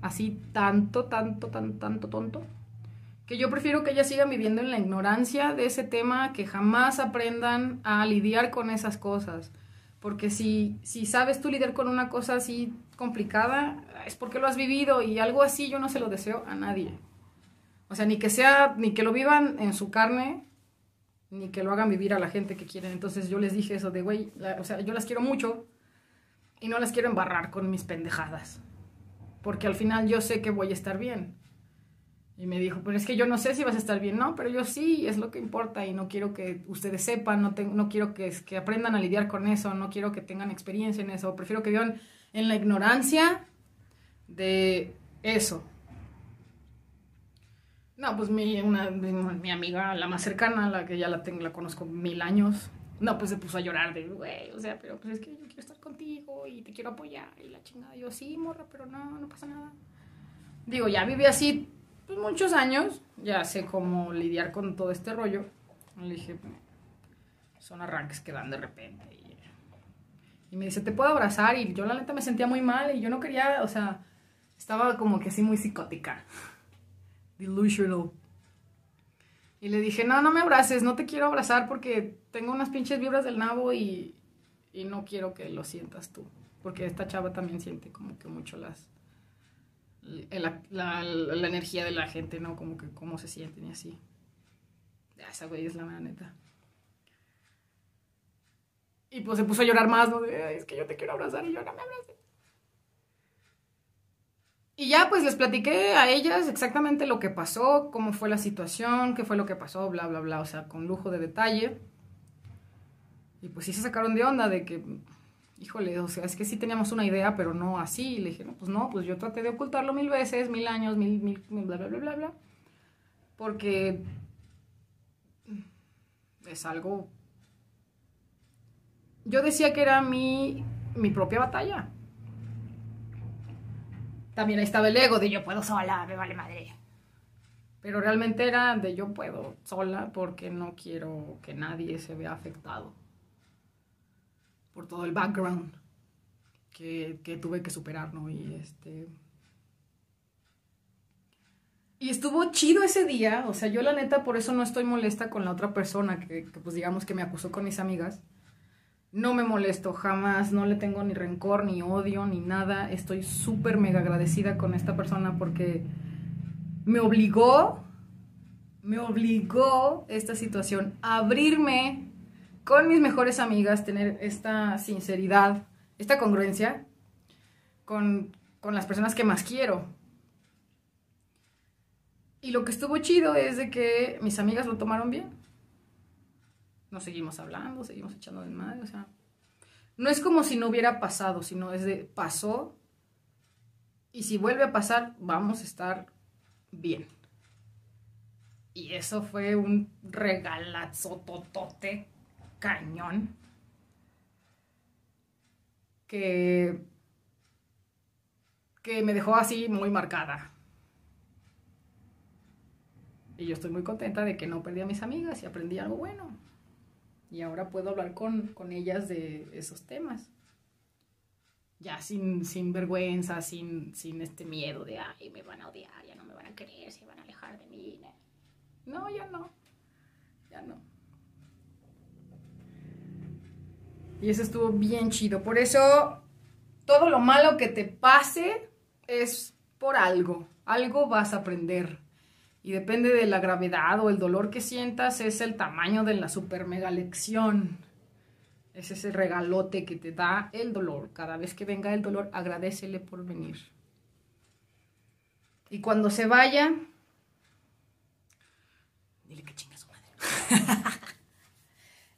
así tanto, tanto, tan, tanto tonto, que yo prefiero que ellas sigan viviendo en la ignorancia de ese tema, que jamás aprendan a lidiar con esas cosas. Porque si, si sabes tú lidiar con una cosa así complicada, es porque lo has vivido y algo así yo no se lo deseo a nadie. O sea, ni que sea, ni que lo vivan en su carne, ni que lo hagan vivir a la gente que quieren. Entonces yo les dije eso de, güey, o sea, yo las quiero mucho y no las quiero embarrar con mis pendejadas. Porque al final yo sé que voy a estar bien. Y me dijo, pero es que yo no sé si vas a estar bien, no, pero yo sí, es lo que importa y no quiero que ustedes sepan, no, te- no quiero que, que aprendan a lidiar con eso, no quiero que tengan experiencia en eso, prefiero que vivan en la ignorancia de eso. No, pues mi, una, mi, mi amiga, la más cercana, la que ya la, tengo, la conozco mil años, No, pues se puso a llorar de, güey, o sea, pero pues es que yo quiero estar contigo y te quiero apoyar y la chingada. Yo, sí, morra, pero no, no pasa nada. Digo, ya viví así pues, muchos años, ya sé cómo lidiar con todo este rollo. Le dije, son arranques que dan de repente. Y, me dice, ¿te puedo abrazar? Y yo la neta me sentía muy mal y yo no quería, o sea, estaba como que así muy psicótica. Delusional. Y le dije, no, no me abraces, no te quiero abrazar porque tengo unas pinches vibras del nabo y, y no quiero que lo sientas tú. Porque esta chava también siente como que mucho las... La, energía de la gente, ¿no? Como que cómo se sienten y así. Esa güey es la neta. Y pues se puso a llorar más, ¿no? De, "Ay, es que yo te quiero abrazar y yo no me abraces. Y ya pues les platiqué a ellas exactamente lo que pasó, cómo fue la situación, qué fue lo que pasó, bla, bla, bla, o sea, con lujo de detalle. Y pues sí se sacaron de onda de que, híjole, o sea, es que sí teníamos una idea, pero no así. Le dije, no, pues no, pues yo traté de ocultarlo mil veces, mil años, mil, mil, mil, bla, bla, bla, bla, bla. Porque es algo... Yo decía que era mi, mi propia batalla. También ahí estaba el ego de yo puedo sola, me vale madre. Pero realmente era de yo puedo sola porque no quiero que nadie se vea afectado por todo el background que, que tuve que superar, ¿no? Y este... Y estuvo chido ese día, o sea, yo la neta por eso no estoy molesta con la otra persona que, que pues digamos que me acusó con mis amigas. No me molesto jamás, no le tengo ni rencor, ni odio, ni nada. Estoy súper mega agradecida con esta persona porque me obligó, me obligó esta situación a abrirme con mis mejores amigas, tener esta sinceridad, esta congruencia con, con las personas que más quiero. Y lo que estuvo chido es de que mis amigas lo tomaron bien nos seguimos hablando, seguimos echando de madre, o sea, no es como si no hubiera pasado, sino es de pasó y si vuelve a pasar, vamos a estar bien. Y eso fue un regalazo totote cañón que que me dejó así muy marcada. Y yo estoy muy contenta de que no perdí a mis amigas y aprendí algo bueno y ahora puedo hablar con, con ellas de esos temas. Ya sin, sin vergüenza, sin, sin este miedo de, ay, me van a odiar, ya no me van a querer, se van a alejar de mí. No, ya no, ya no. Y eso estuvo bien chido. Por eso, todo lo malo que te pase es por algo. Algo vas a aprender. Y depende de la gravedad o el dolor que sientas, es el tamaño de la super mega lección. Es ese regalote que te da el dolor. Cada vez que venga el dolor, agradecele por venir. Y cuando se vaya, dile que chinga su madre.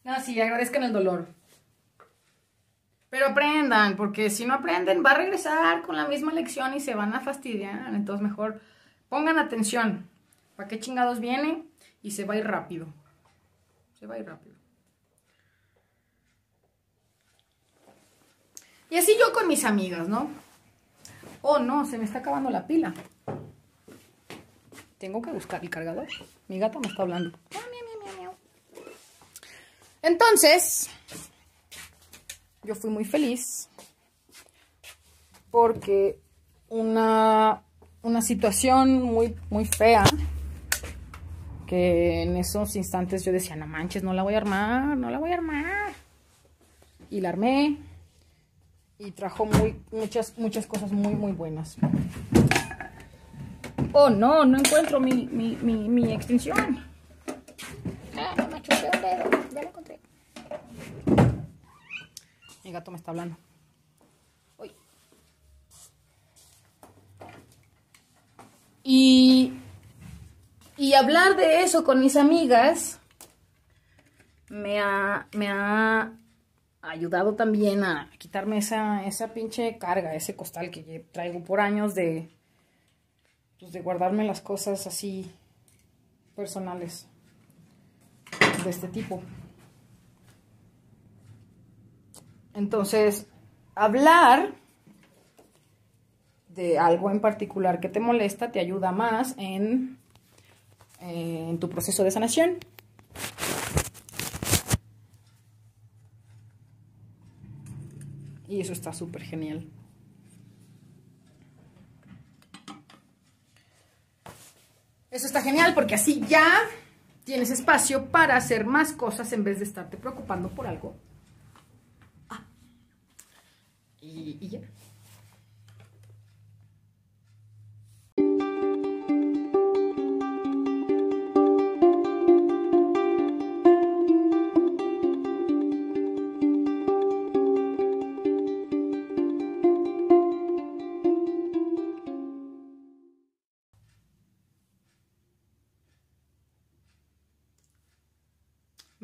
no, sí, agradezcan el dolor. Pero aprendan, porque si no aprenden, va a regresar con la misma lección y se van a fastidiar. Entonces, mejor pongan atención. ¿Para qué chingados viene? Y se va a ir rápido. Se va a ir rápido. Y así yo con mis amigas, ¿no? Oh, no, se me está acabando la pila. Tengo que buscar el cargador. Mi gato me está hablando. Entonces, yo fui muy feliz porque una, una situación muy, muy fea que en esos instantes yo decía, no manches, no la voy a armar, no la voy a armar. Y la armé y trajo muy, muchas, muchas cosas muy, muy buenas. Oh, no, no encuentro mi, mi, mi, mi extinción. Ah, me machuqué el dedo, ya la encontré. Mi gato me está hablando. Y y hablar de eso con mis amigas me ha, me ha ayudado también a quitarme esa, esa pinche carga, ese costal que traigo por años de, pues de guardarme las cosas así personales de este tipo. Entonces, hablar de algo en particular que te molesta te ayuda más en, eh, en tu proceso de sanación. Y eso está súper genial. Eso está genial porque así ya tienes espacio para hacer más cosas en vez de estarte preocupando por algo. Ah.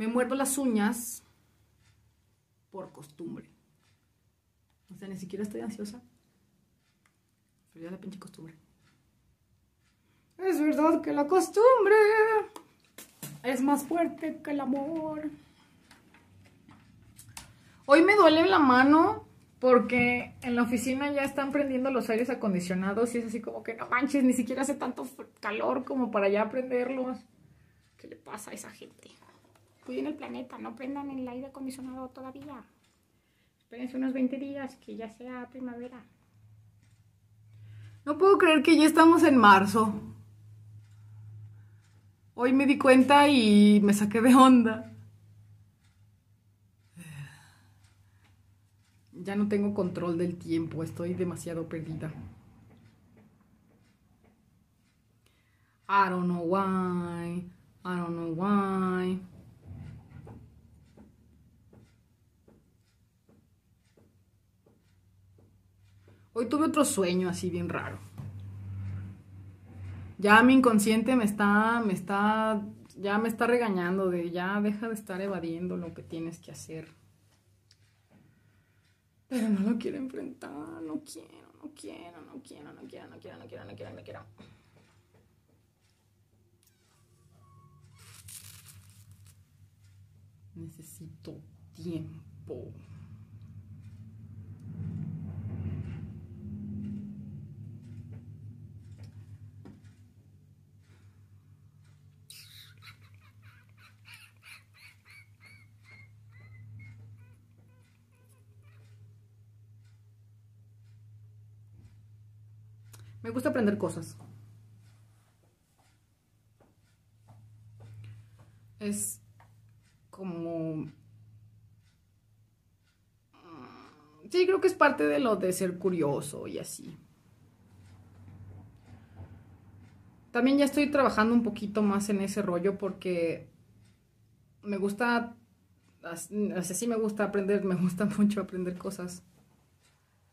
Me muerdo las uñas por costumbre. Sea, ni siquiera estoy ansiosa. Pero ya la pinche costumbre. Es verdad que la costumbre es más fuerte que el amor. Hoy me duele la mano porque en la oficina ya están prendiendo los aires acondicionados y es así como que no manches, ni siquiera hace tanto calor como para ya prenderlos. ¿Qué le pasa a esa gente? Cuiden el planeta, no prendan el aire acondicionado todavía. Espérense unos 20 días que ya sea primavera. No puedo creer que ya estamos en marzo. Hoy me di cuenta y me saqué de onda. Ya no tengo control del tiempo, estoy demasiado perdida. I don't know why. I don't know why. Hoy tuve otro sueño así bien raro. Ya mi inconsciente me está, me está, ya me está regañando de ya deja de estar evadiendo lo que tienes que hacer. Pero no lo quiero enfrentar, no quiero, no quiero, no quiero, no quiero, no quiero, no quiero, no quiero, no quiero. Necesito tiempo. Me gusta aprender cosas. Es como... Sí, creo que es parte de lo de ser curioso y así. También ya estoy trabajando un poquito más en ese rollo porque me gusta, así sí me gusta aprender, me gusta mucho aprender cosas.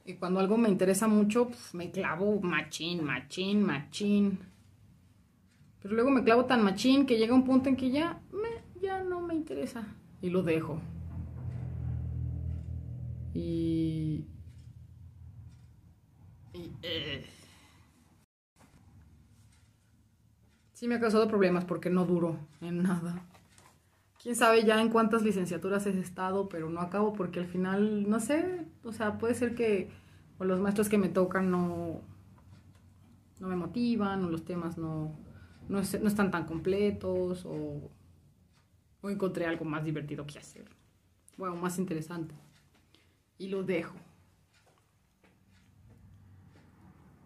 Y cuando algo me interesa mucho, pues, me clavo machín, machín, machín. Pero luego me clavo tan machín que llega un punto en que ya, me, ya no me interesa. Y lo dejo. Y... y eh. Sí me ha causado problemas porque no duro en nada. Quién sabe ya en cuántas licenciaturas he estado, pero no acabo porque al final, no sé, o sea, puede ser que o los maestros que me tocan no, no me motivan, o los temas no, no, es- no están tan completos, o, o encontré algo más divertido que hacer, bueno, más interesante. Y lo dejo.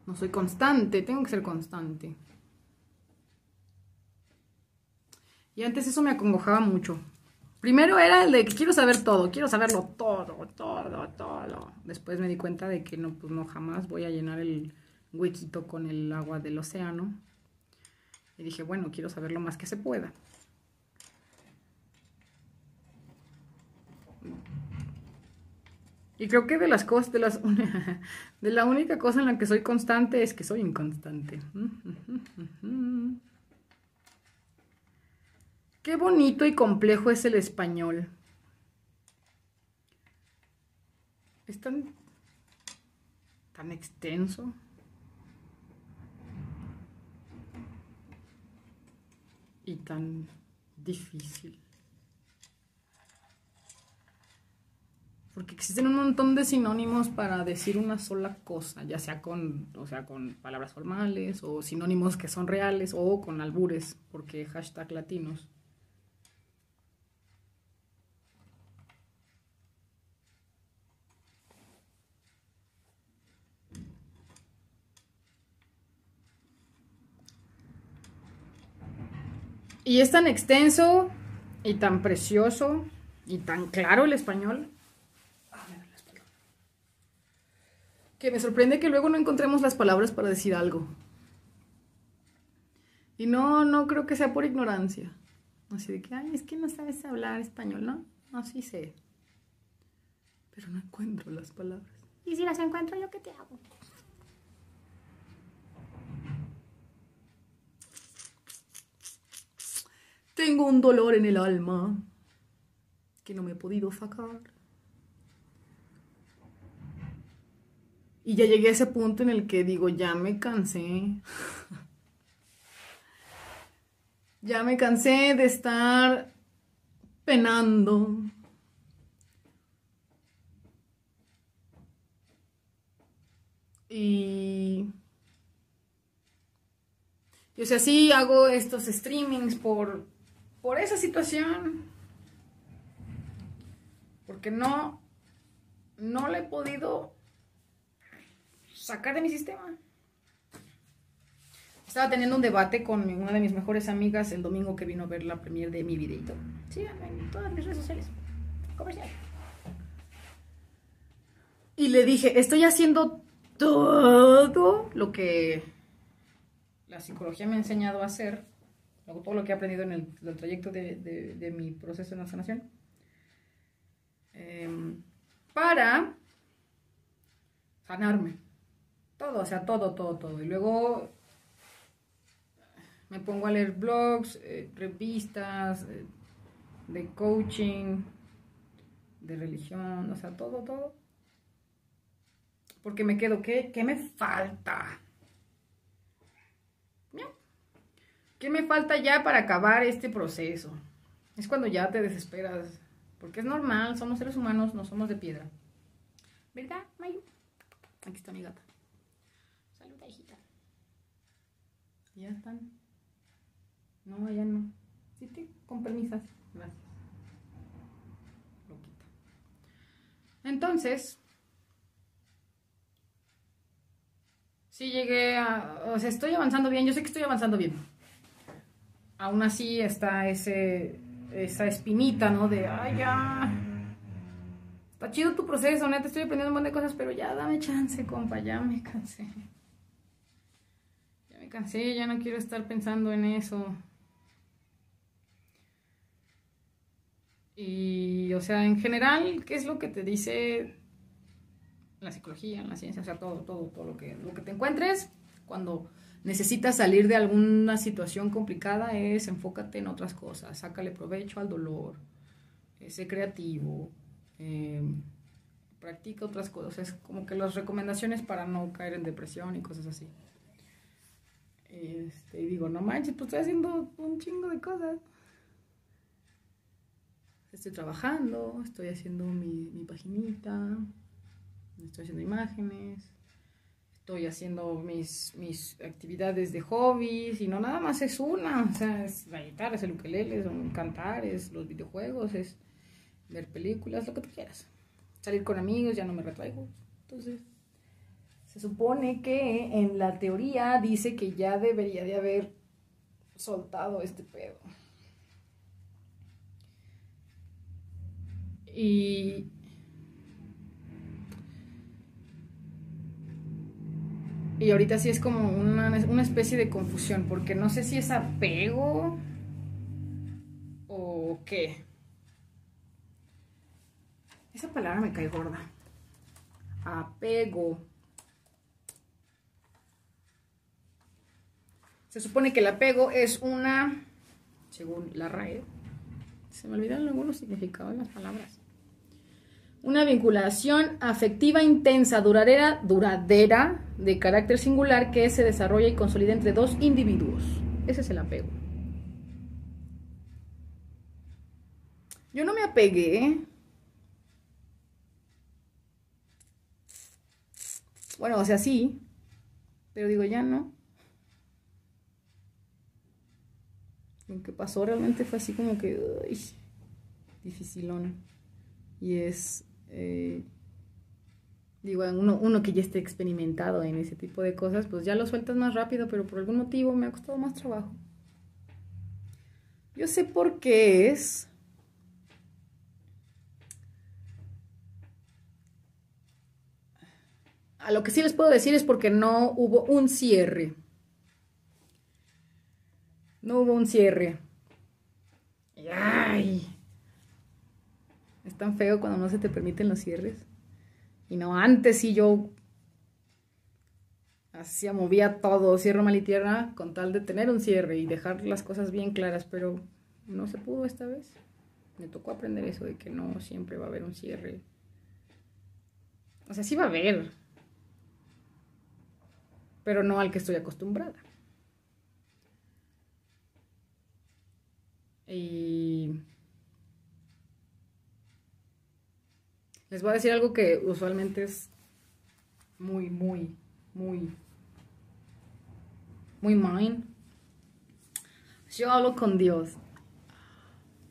No soy constante, tengo que ser constante. Y antes eso me acongojaba mucho. Primero era el de que quiero saber todo, quiero saberlo todo, todo, todo. Después me di cuenta de que no, pues no jamás voy a llenar el huequito con el agua del océano. Y dije, bueno, quiero saber lo más que se pueda. Y creo que de las cosas, de las de la única cosa en la que soy constante es que soy inconstante. Qué bonito y complejo es el español. Es tan, tan extenso. Y tan difícil. Porque existen un montón de sinónimos para decir una sola cosa, ya sea con, o sea, con palabras formales o sinónimos que son reales o con albures, porque hashtag latinos. Y es tan extenso y tan precioso y tan claro el español. Que me sorprende que luego no encontremos las palabras para decir algo. Y no, no creo que sea por ignorancia. Así de que, ay, es que no sabes hablar español, ¿no? No, sí sé. Pero no encuentro las palabras. Y si las encuentro, ¿yo qué te hago? Tengo un dolor en el alma que no me he podido sacar. Y ya llegué a ese punto en el que digo, ya me cansé. ya me cansé de estar penando. Y... y, o sea, sí hago estos streamings por, por esa situación. Porque no, no le he podido sacar de mi sistema. Estaba teniendo un debate con una de mis mejores amigas el domingo que vino a ver la premier de mi videito. Síganme en todas mis redes sociales. Comercial. Y le dije, estoy haciendo todo lo que la psicología me ha enseñado a hacer, todo lo que he aprendido en el, trayecto de, de, mi proceso de sanación, eh, para sanarme. Todo, o sea, todo, todo, todo. Y luego me pongo a leer blogs, eh, revistas, eh, de coaching, de religión, o sea, todo, todo. Porque me quedo, ¿qué, qué me falta? ¿Qué me falta ya para acabar este proceso? Es cuando ya te desesperas. Porque es normal, somos seres humanos, no somos de piedra. ¿Verdad, Mayu? Aquí está mi gata. Saluda, hijita. Ya están. No, ya no. Sí, te, con permisas. Gracias. Loquita. Entonces, sí llegué a... O sea, estoy avanzando bien. Yo sé que estoy avanzando bien. Aún así está ese, esa espinita, ¿no? De, ay, ya. Está chido tu proceso, neta, estoy aprendiendo un montón de cosas, pero ya dame chance, compa, ya me cansé. Ya me cansé, ya no quiero estar pensando en eso. Y, o sea, en general, ¿qué es lo que te dice la psicología, la ciencia? O sea, todo, todo, todo lo que, lo que te encuentres cuando necesitas salir de alguna situación complicada es enfócate en otras cosas, sácale provecho al dolor, eh, sé creativo, eh, practica otras cosas, es como que las recomendaciones para no caer en depresión y cosas así. Este, y digo, no manches, pues estoy haciendo un chingo de cosas. Estoy trabajando, estoy haciendo mi, mi paginita, estoy haciendo imágenes, estoy haciendo mis, mis actividades de hobbies y no nada más es una, o sea, es la guitarra, es el ukelele, son cantar, es los videojuegos, es ver películas, lo que tú quieras. Salir con amigos, ya no me retraigo. Entonces, se supone que en la teoría dice que ya debería de haber soltado este pedo. Y Y ahorita sí es como una, una, especie de confusión, porque no sé si es apego o qué. Esa palabra me cae gorda. Apego. Se supone que el apego es una, según la RAE, se me olvidan algunos significados de las palabras. Una vinculación afectiva intensa, duradera, duradera, de carácter singular que se desarrolla y consolida entre dos individuos. Ese es el apego. Yo no me apegué. Bueno, o sea, sí, pero digo, ya no. Lo que pasó realmente fue así como que, uy, dificilón. Y es, eh, digo, uno, uno que ya esté experimentado en ese tipo de cosas, pues ya lo sueltas más rápido, pero por algún motivo me ha costado más trabajo. Yo sé por qué es. A lo que sí les puedo decir es porque no hubo un cierre. No hubo un cierre. Ay. Tan feo cuando no se te permiten los cierres. Y no, antes sí yo hacía, movía todo, cierro mal y tierra, con tal de tener un cierre y dejar las cosas bien claras, pero no se pudo esta vez. Me tocó aprender eso de que no siempre va a haber un cierre. O sea, sí va a haber, pero no al que estoy acostumbrada. Y les voy a decir algo que usualmente es muy, muy, muy, muy mine. Yo hablo con Dios.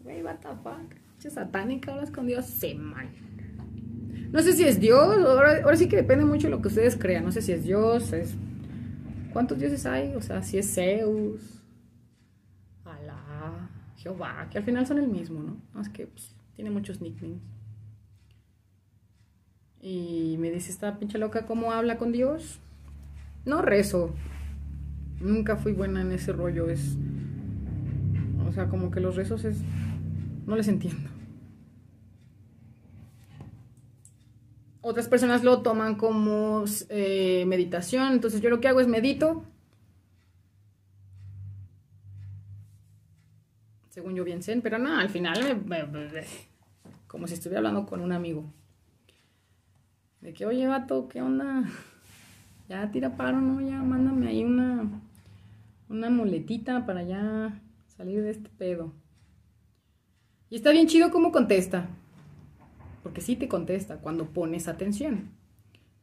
Güey, what the fuck. Che satánica, hablas con Dios. Se man. No sé si es Dios, ahora, sí que depende mucho de lo que ustedes crean. No sé si es Dios, es. ¿Cuántos dioses hay? O sea, si es Zeus, Alá, Jehová, que al final son el mismo, ¿no? Más que pues, tiene muchos nicknames. Y me dice esta pinche loca cómo habla con Dios. No rezo. Nunca fui buena en ese rollo. Es. O sea, como que los rezos es. No les entiendo. Otras personas lo toman como eh, meditación. Entonces yo lo que hago es medito. Según yo bien zen, pero no, al final como si estuviera hablando con un amigo. De que, oye, vato, ¿qué onda? Ya tira paro, ¿no? Ya mándame ahí una, una muletita para ya salir de este pedo. Y está bien chido cómo contesta. Porque sí te contesta cuando pones atención.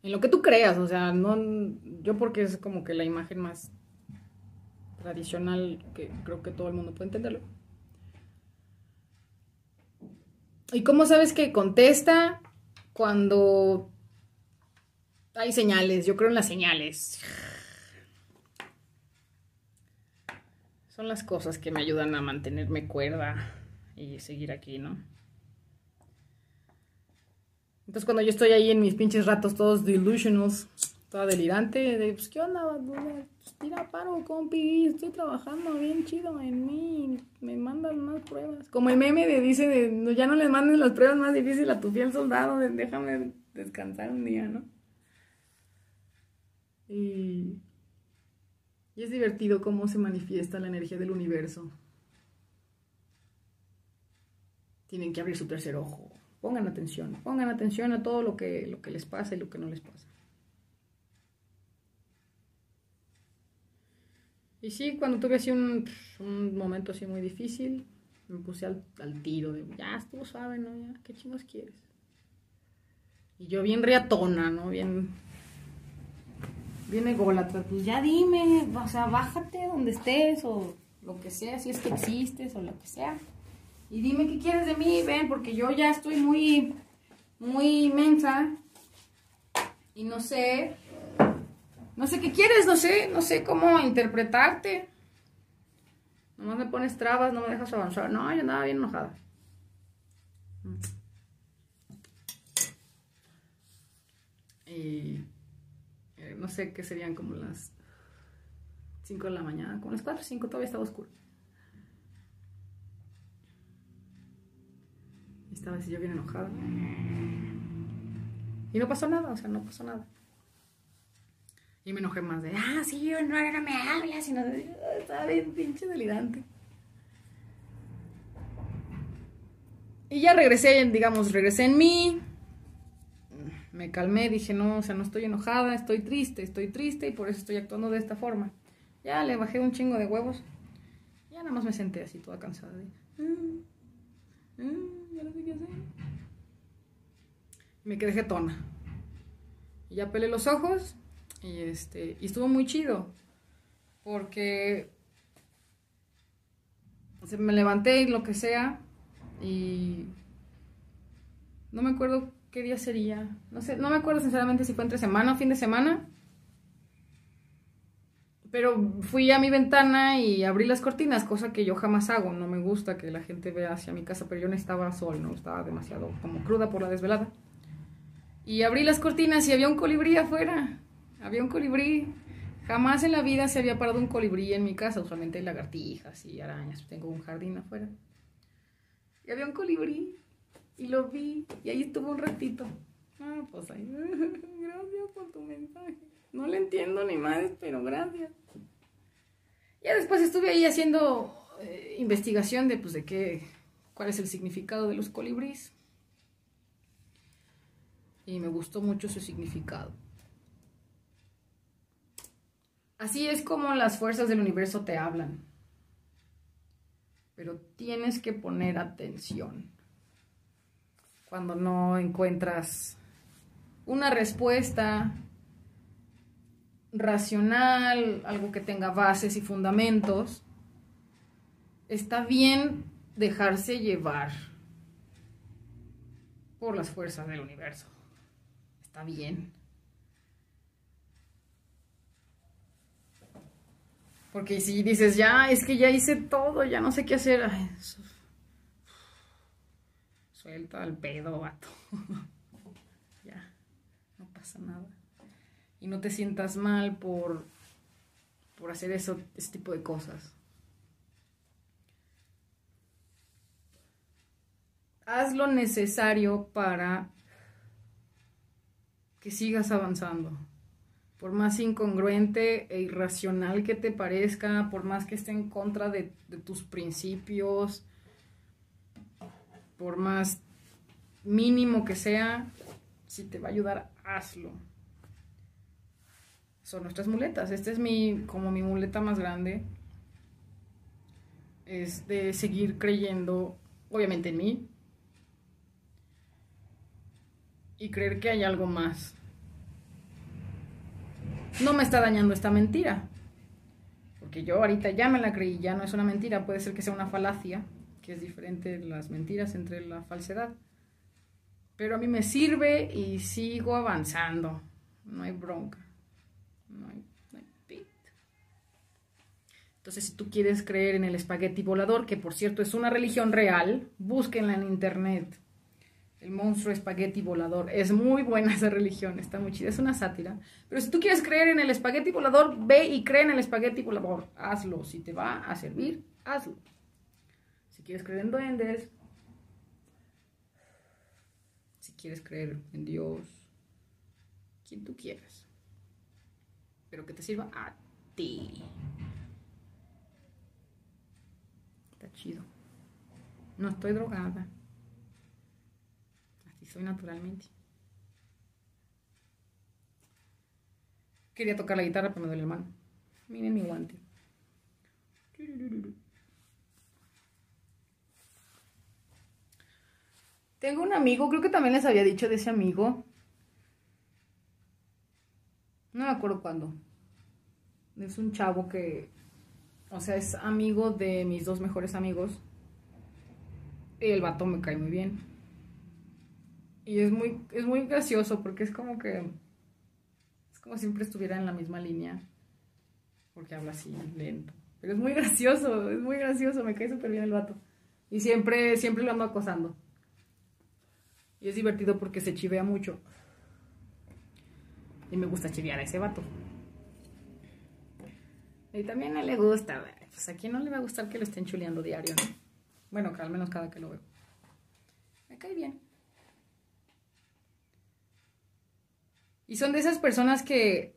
En lo que tú creas, o sea, no. Yo porque es como que la imagen más tradicional que creo que todo el mundo puede entenderlo. ¿Y cómo sabes que contesta? Cuando hay señales, yo creo en las señales. Son las cosas que me ayudan a mantenerme cuerda y seguir aquí, ¿no? Entonces cuando yo estoy ahí en mis pinches ratos todos delusionals, toda delirante, de pues qué onda, pues, tira paro, compi, estoy trabajando bien chido en mí, me mandan más pruebas. Como el meme de dice de "No, ya no les manden las pruebas más difíciles a tu fiel soldado, déjame descansar un día, ¿no? Y, y es divertido cómo se manifiesta la energía del universo. Tienen que abrir su tercer ojo. Pongan atención, pongan atención a todo lo que, lo que les pasa y lo que no les pasa. Y sí, cuando tuve así un, un momento así muy difícil, me puse al, al tiro de, ya estuvo suave, ¿no? Ya, ¿qué chingos quieres? Y yo bien riatona, ¿no? Bien, bien ególatra, pues ya dime, o sea, bájate donde estés o lo que sea, si es que existes o lo que sea. Y dime qué quieres de mí, ven, porque yo ya estoy muy, muy inmensa y no sé, no sé qué quieres, no sé, no sé cómo interpretarte. Nomás me pones trabas, no me dejas avanzar. No, yo andaba bien enojada. Y eh, no sé qué serían como las 5 de la mañana, como las 4 o 5 todavía estaba oscuro. Estaba así yo bien enojada. Y no pasó nada, o sea, no pasó nada. Y me enojé más de, ah, sí, yo no, no me hablas, sino "Ah, estaba bien pinche delirante. Y ya regresé, digamos, regresé en mí. Me calmé, dije, no, o sea, no estoy enojada, estoy triste, estoy triste y por eso estoy actuando de esta forma. Ya le bajé un chingo de huevos. Ya nada más me senté así toda cansada. "Mm, mm, ya no sé qué hacer. Me quedé jetona. Y ya pelé los ojos y, este, y estuvo muy chido. Porque me levanté y lo que sea y no me acuerdo qué día sería. No sé, no me acuerdo sinceramente si fue entre semana o fin de semana. Pero fui a mi ventana y abrí las cortinas, cosa que yo jamás hago. No me gusta que la gente vea hacia mi casa, pero yo no estaba sol, no estaba demasiado como cruda por la desvelada. Y abrí las cortinas y había un colibrí afuera. Había un colibrí. Jamás en la vida se había parado un colibrí en mi casa. Usualmente hay lagartijas y arañas. Tengo un jardín afuera. Y había un colibrí. Y lo vi. Y ahí estuvo un ratito. Ah, pues ahí. Gracias por tu mensaje. No le entiendo ni más, pero gracias. Ya después estuve ahí haciendo eh, investigación de, pues, de qué, cuál es el significado de los colibríes. Y me gustó mucho su significado. Así es como las fuerzas del universo te hablan. Pero tienes que poner atención. Cuando no encuentras una respuesta racional, algo que tenga bases y fundamentos, está bien dejarse llevar por las fuerzas del universo. Está bien. Porque si dices, ya, es que ya hice todo, ya no sé qué hacer. Suelta al pedo, vato. ya, no pasa nada. Y no te sientas mal por, por hacer eso, ese tipo de cosas. Haz lo necesario para que sigas avanzando. Por más incongruente e irracional que te parezca, por más que esté en contra de tus principios, por más mínimo que sea, si te va a ayudar, hazlo. Son nuestras muletas. Esta es mi, como mi muleta más grande. Es de seguir creyendo, obviamente en mí. Y creer que hay algo más. No me está dañando esta mentira. Porque yo ahorita ya me la creí, ya no es una mentira, puede ser que sea una falacia, que es diferente las mentiras entre la falsedad. Pero a mí me sirve y sigo avanzando. No hay bronca. No hay, no hay pit. Entonces, si tú quieres creer en el espagueti volador, que por cierto es una religión real, búsquenla en internet. El monstruo espagueti volador. Es muy buena esa religión, está muy chida, es una sátira. Pero si tú quieres creer en el espagueti volador, ve y cree en el espagueti volador. Hazlo. Si te va a servir, hazlo. Quieres creer en duendes, si quieres creer en Dios, quien tú quieras. Pero que te sirva a ti. Está chido. No estoy drogada. Así soy naturalmente. Quería tocar la guitarra, pero me duele la mano. Miren mi guante. Tengo un amigo, creo que también les había dicho de ese amigo. No me acuerdo cuándo. Es un chavo que, o sea, es amigo de mis dos mejores amigos. Y el vato me cae muy bien. Y es muy, es muy gracioso porque es como que, es como si siempre estuviera en la misma línea. Porque habla así lento. Pero es muy gracioso, es muy gracioso, me cae súper bien el vato. Y siempre, siempre lo ando acosando. Y es divertido porque se chivea mucho. Y me gusta chivear a ese vato. Y también a le gusta. Pues a quién no le va a gustar que lo estén chuleando diario, ¿no? Bueno, que al menos cada que lo veo. Me cae bien. Y son de esas personas que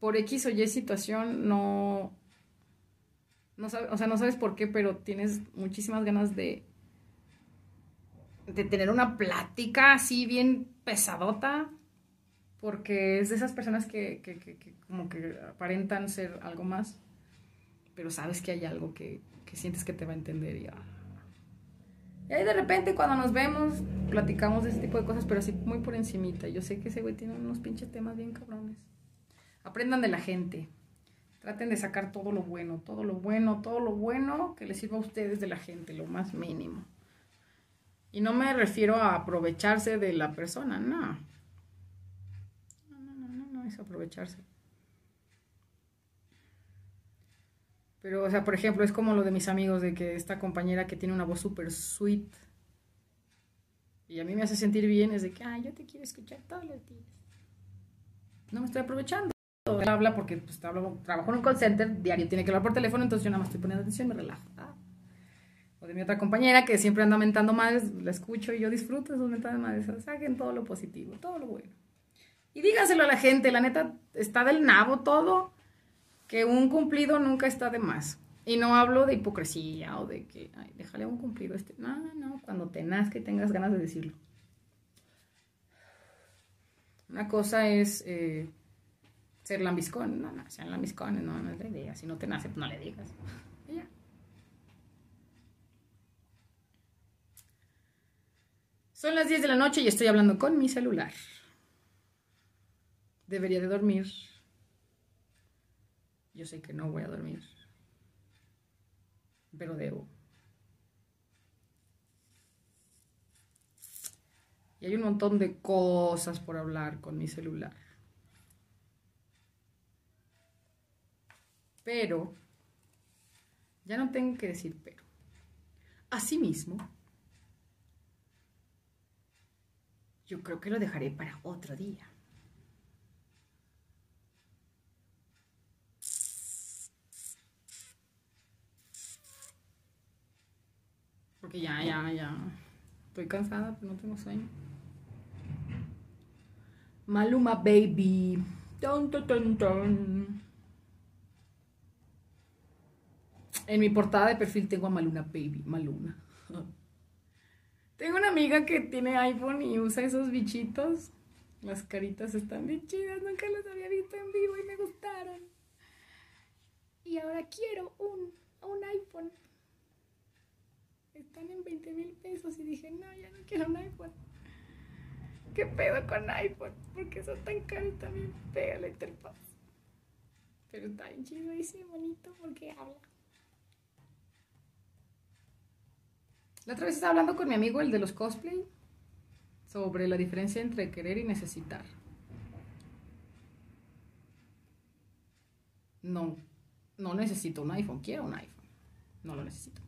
por X o Y situación no, no sabe- o sea, no sabes por qué, pero tienes muchísimas ganas de, de tener una plática así bien pesadota, porque es de esas personas que, que- que- como que aparentan ser algo más, pero sabes que hay algo que, sientes que te va a entender y. Y ahí de repente cuando nos vemos, platicamos de ese tipo de cosas, pero así muy por encimita. Yo sé que ese güey tiene unos pinches temas bien cabrones. Aprendan de la gente. Traten de sacar todo lo bueno, todo lo bueno, todo lo bueno que les sirva a ustedes de la gente, lo más mínimo. Y no me refiero a aprovecharse de la persona, no. No, no, no, no, no es aprovecharse. Pero, o sea, por ejemplo, es como lo de mis amigos, de que esta compañera que tiene una voz súper sweet. Y a mí me hace sentir bien, es de que, ah, yo te quiero escuchar todos los días. No me estoy aprovechando. Él habla porque pues, trabajo en un call center, diario tiene que hablar por teléfono, entonces yo nada más estoy poniendo atención me relajo. Ah. O de mi otra compañera que siempre anda mentando madres, la escucho y yo disfruto de sus mentadas madres. Saquen todo lo positivo, todo lo bueno. Y dígaselo a la gente, la neta, está del nabo todo que un cumplido nunca está de más. Y no hablo de hipocresía o de que, ay, déjale un cumplido este. No, no, cuando te nazca y tengas ganas de decirlo. Una cosa es eh, ser lambiscón. No, no, sean lambiscones, no, no es la idea. Si no te nace, pues no le digas. Y ya. Son las 10 de la noche y estoy hablando con mi celular. Debería de dormir yo sé que no voy a dormir, pero debo. Y hay un montón de cosas por hablar con mi celular. Pero, ya no tengo que decir pero. Asimismo, yo creo que lo dejaré para otro día. Porque ya, ya, ya. Estoy cansada, pero no tengo sueño. Maluma Baby. Ton, ton, ton. En mi portada de perfil tengo a Maluna Baby. Maluna. Tengo una amiga que tiene iPhone y usa esos bichitos. Las caritas están bien chidas. Nunca las había visto en vivo y me gustaron. Y ahora quiero un, un iPhone están en 20 mil pesos y dije, no, ya no quiero un iPhone. ¿Qué pedo con iPhone? Porque son tan caros también pega la interfaz. Pero está bien chido y sí, bonito porque habla. La otra vez estaba hablando con mi amigo, el de los cosplay, sobre la diferencia entre querer y necesitar. No, no necesito un iPhone, quiero un iPhone. No lo necesito.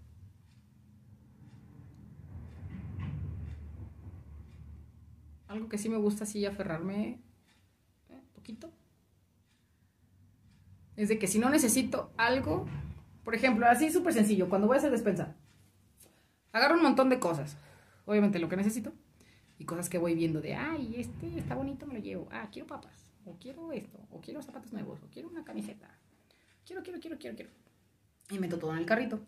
algo que sí me gusta así aferrarme un eh, poquito. Es de que si no necesito algo, por ejemplo, así súper sencillo, cuando voy a hacer despensa, agarro un montón de cosas. Obviamente lo que necesito. Y cosas que voy viendo de, ay, este está bonito, me lo llevo. Ah, quiero papas. O quiero esto. O quiero zapatos nuevos. O quiero una camiseta. Quiero, quiero, quiero, quiero, quiero. Y meto todo en el carrito.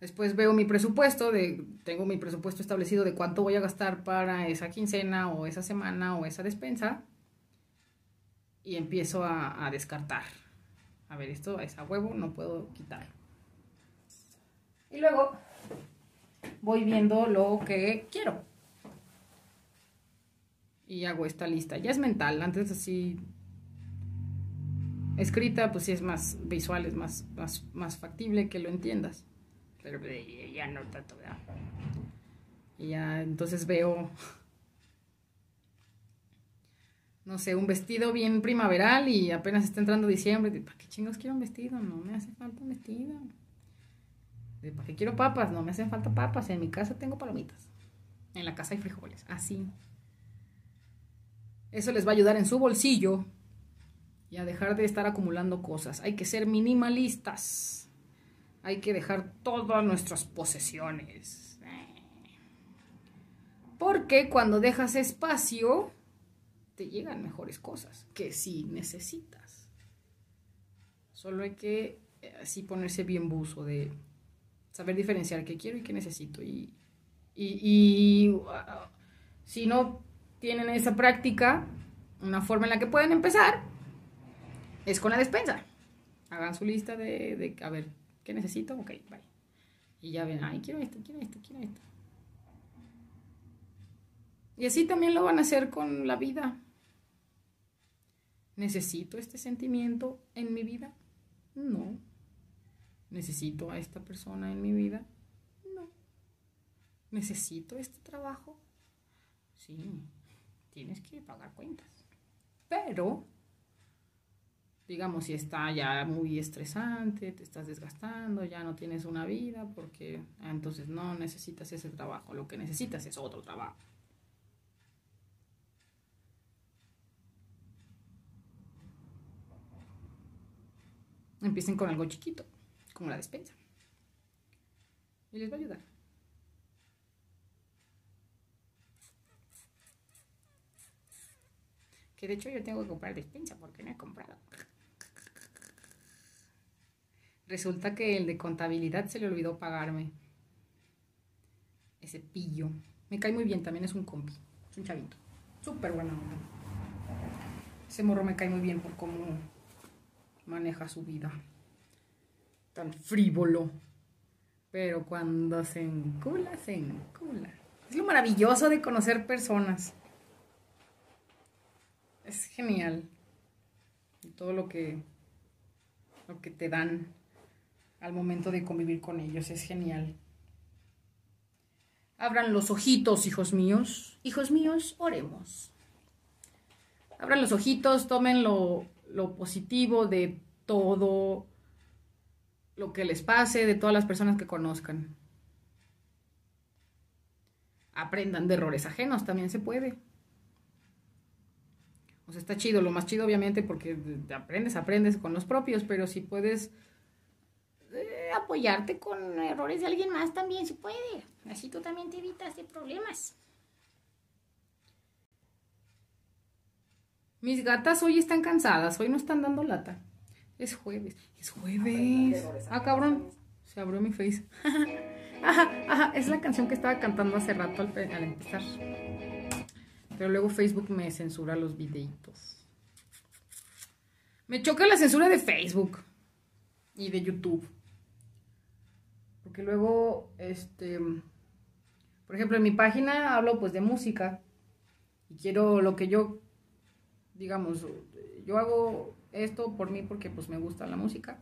Después veo mi presupuesto, de, tengo mi presupuesto establecido de cuánto voy a gastar para esa quincena o esa semana o esa despensa. Y empiezo a, descartar. A ver, esto es a huevo, no puedo quitar. Y luego voy viendo lo que quiero. Y hago esta lista. Ya es mental, antes así escrita, pues sí es más visual, es más, más, más factible que lo entiendas pero ya no tanto, ¿verdad? Y ya entonces veo, no sé, un vestido bien primaveral y apenas está entrando diciembre. ¿Para qué chingos quiero un vestido? No me hace falta un vestido. ¿Para qué quiero papas? No me hacen falta papas. En mi casa tengo palomitas. En la casa hay frijoles. Así. Eso les va a ayudar en su bolsillo y a dejar de estar acumulando cosas. Hay que ser minimalistas hay que dejar todas nuestras posesiones. Porque cuando dejas espacio, te llegan mejores cosas que si necesitas. Solo hay que eh, así ponerse bien buzo de saber diferenciar qué quiero y qué necesito. Y, y, uh, si no tienen esa práctica, una forma en la que pueden empezar es con la despensa. Hagan su lista de, de a ver, ¿Qué necesito? Ok, bye. Y ya ven, ay, quiero esto, quiero esto, quiero esto. Y así también lo van a hacer con la vida. ¿Necesito este sentimiento en mi vida? No. ¿Necesito a esta persona en mi vida? No. ¿Necesito este trabajo? Sí, tienes que pagar cuentas. Pero, digamos, si está ya muy estresante, te estás desgastando, ya no tienes una vida, porque ah, entonces no necesitas ese trabajo, lo que necesitas es otro trabajo. Empiecen con algo chiquito, como la despensa. Y les va a ayudar. Que de hecho yo tengo que comprar despensa porque no he comprado. Resulta que el de contabilidad se le olvidó pagarme. Ese pillo. Me cae muy bien, también es un compi. Es un chavito. Súper bueno. Ese morro me cae muy bien por cómo maneja su vida. Tan frívolo. Pero cuando se encula, se encula. Es lo maravilloso de conocer personas. Es genial. Todo lo que, lo que te dan al momento de convivir con ellos es genial. Abran los ojitos, hijos míos. Hijos míos, oremos. Abran los ojitos, tomen lo, lo positivo de todo lo que les pase, de todas las personas que conozcan. Aprendan de errores ajenos, también se puede. O sea, está chido, lo más chido obviamente porque aprendes, aprendes con los propios, pero si puedes eh, apoyarte con errores de alguien más también se puede. Así tú también te evitas de problemas. Mis gatas hoy están cansadas, hoy no están dando lata. Es jueves, es jueves. Ah, cabrón, se abrió mi face. ajá, ajá, es la canción que estaba cantando hace rato al, al empezar. Pero luego Facebook me censura los videitos. Me choca la censura de Facebook y de YouTube. Porque luego, este, por ejemplo, en mi página hablo pues de música. Y quiero lo que yo, digamos, yo hago esto por mí porque pues me gusta la música.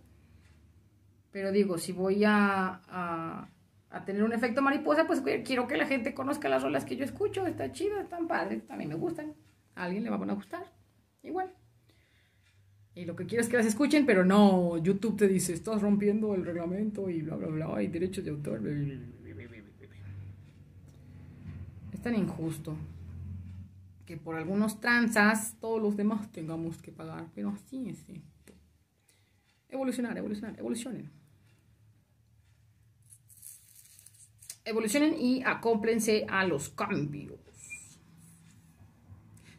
Pero digo, si voy a, a, tener un efecto mariposa, pues quiero que la gente conozca las rolas que yo escucho. Está chido, están padres, a mí me gustan. A alguien le van a gustar. Igual. Y lo que quiero es que las escuchen, pero no, YouTube te dice, estás rompiendo el reglamento y bla, bla, bla, y derechos de autor. Es tan injusto que por algunos tranzas todos los demás tengamos que pagar, pero así es. Evolucionar, evolucionar, evolucionen. Evolucionen y acómplense a los cambios.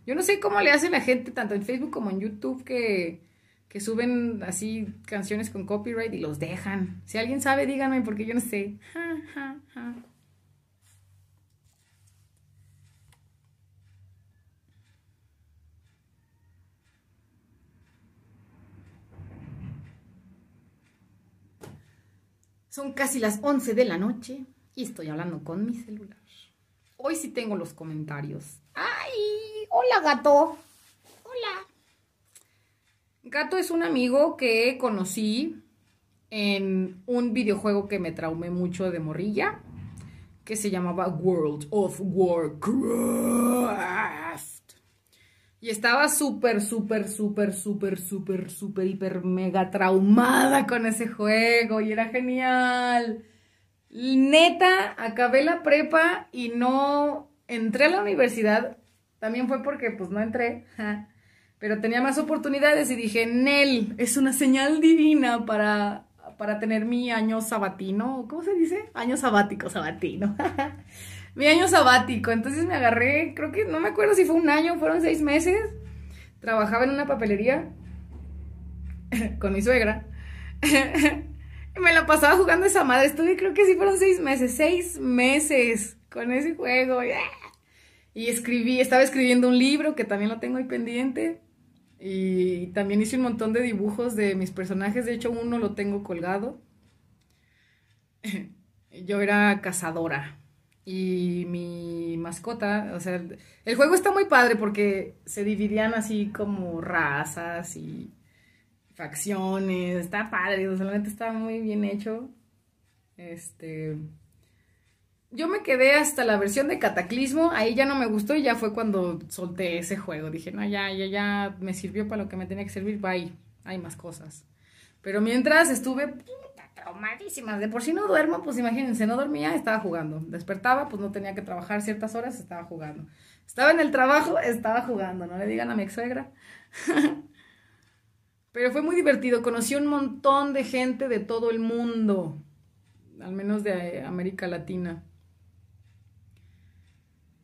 Yo no sé cómo le hace la gente, tanto en Facebook como en YouTube, que, que suben así canciones con copyright y los dejan. Si alguien sabe, díganme, porque yo no sé. Ja, ja, ja. Son casi las 11 de la noche y estoy hablando con mi celular. Hoy sí tengo los comentarios. ¡Ay! Hola, gato. Hola. Gato es un amigo que conocí en un videojuego que me traumé mucho de morrilla, que se llamaba World of Warcraft. Y estaba súper, súper, súper, súper, súper, súper, hiper, mega traumada con ese juego y era genial. Neta, acabé la prepa y no entré a la universidad. También fue porque pues no entré, pero tenía más oportunidades y dije, Nel, es una señal divina para, para tener mi año sabatino. ¿Cómo se dice? Año sabático, sabatino. mi año sabático. Entonces me agarré, creo que no me acuerdo si fue un año, fueron seis meses. Trabajaba en una papelería con mi suegra. me la pasaba jugando esa madre. Estuve, creo que sí fueron seis meses, seis meses con ese juego. Y escribí, estaba escribiendo un libro que también lo tengo ahí pendiente. Y también hice un montón de dibujos de mis personajes. De hecho, uno lo tengo colgado. yo era cazadora. Y mi mascota, o sea, el juego está muy padre porque se dividían así como razas y facciones. Está padre, o sea, está muy bien hecho. Este. Yo me quedé hasta la versión de Cataclismo, ahí ya no me gustó y ya fue cuando solté ese juego. Dije, no, ya, ya, ya me sirvió para lo que me tenía que servir, bye, hay más cosas. Pero mientras estuve traumadísima, de por si no duermo, pues imagínense, no dormía, estaba jugando. Despertaba, pues no tenía que trabajar ciertas horas, estaba jugando. Estaba en el trabajo, estaba jugando, no le digan a mi ex suegra. Pero fue muy divertido, conocí un montón de gente de todo el mundo, al menos de América Latina.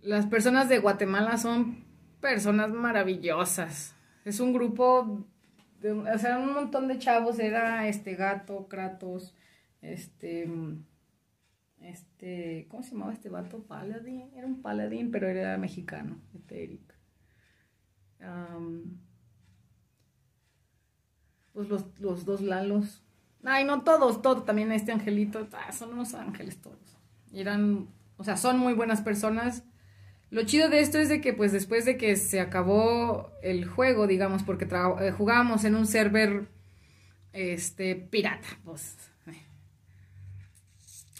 Las personas de Guatemala son personas maravillosas. Es un grupo, de, o sea, un montón de chavos. Era este gato, Kratos, este, este, ¿cómo se llamaba este vato? Paladín. Era un paladín, pero era mexicano, este Eric. Pues los, los dos Lalos. Ay, no todos, todos, también este angelito. Ah, son unos ángeles todos. Y eran, o sea, son muy buenas personas lo chido de esto es de que pues después de que se acabó el juego, digamos, porque eh, jugábamos en un server este pirata, pues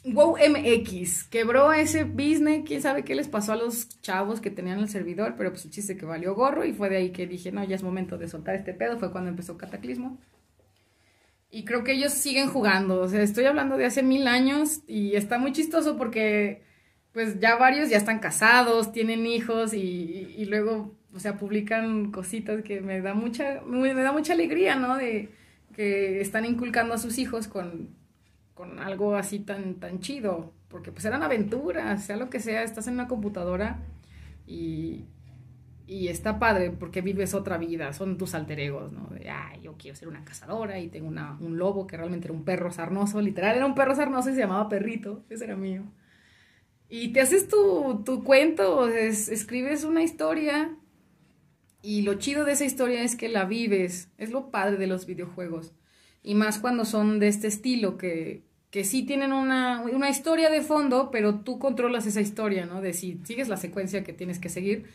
WoW MX quebró ese business, quién sabe qué les pasó a los chavos que tenían el servidor, pero pues el chiste que valió gorro y fue de ahí que dije, no, ya es momento de soltar este pedo, fue cuando empezó Cataclismo. Y creo que ellos siguen jugando, o sea, estoy hablando de hace mil años y está muy chistoso porque pues ya varios ya están casados, tienen hijos y, y luego, o sea, publican cositas que me da mucha, me, da mucha alegría, ¿no? De que están inculcando a sus hijos con, con algo así tan, tan chido, porque pues eran aventuras, sea lo que sea, estás en una computadora y, y está padre porque vives otra vida, son tus alter egos, ¿no? De, ay, yo quiero ser una cazadora y tengo una, un lobo que realmente era un perro sarnoso, literal era un perro sarnoso y se llamaba Perrito, ese era mío. Y te haces tu, tu cuento, escribes una historia y lo chido de esa historia es que la vives. Es lo padre de los videojuegos. Y más cuando son de este estilo, que, que sí tienen una, una historia de fondo, pero tú controlas esa historia, ¿no? De si sigues la secuencia que tienes que seguir,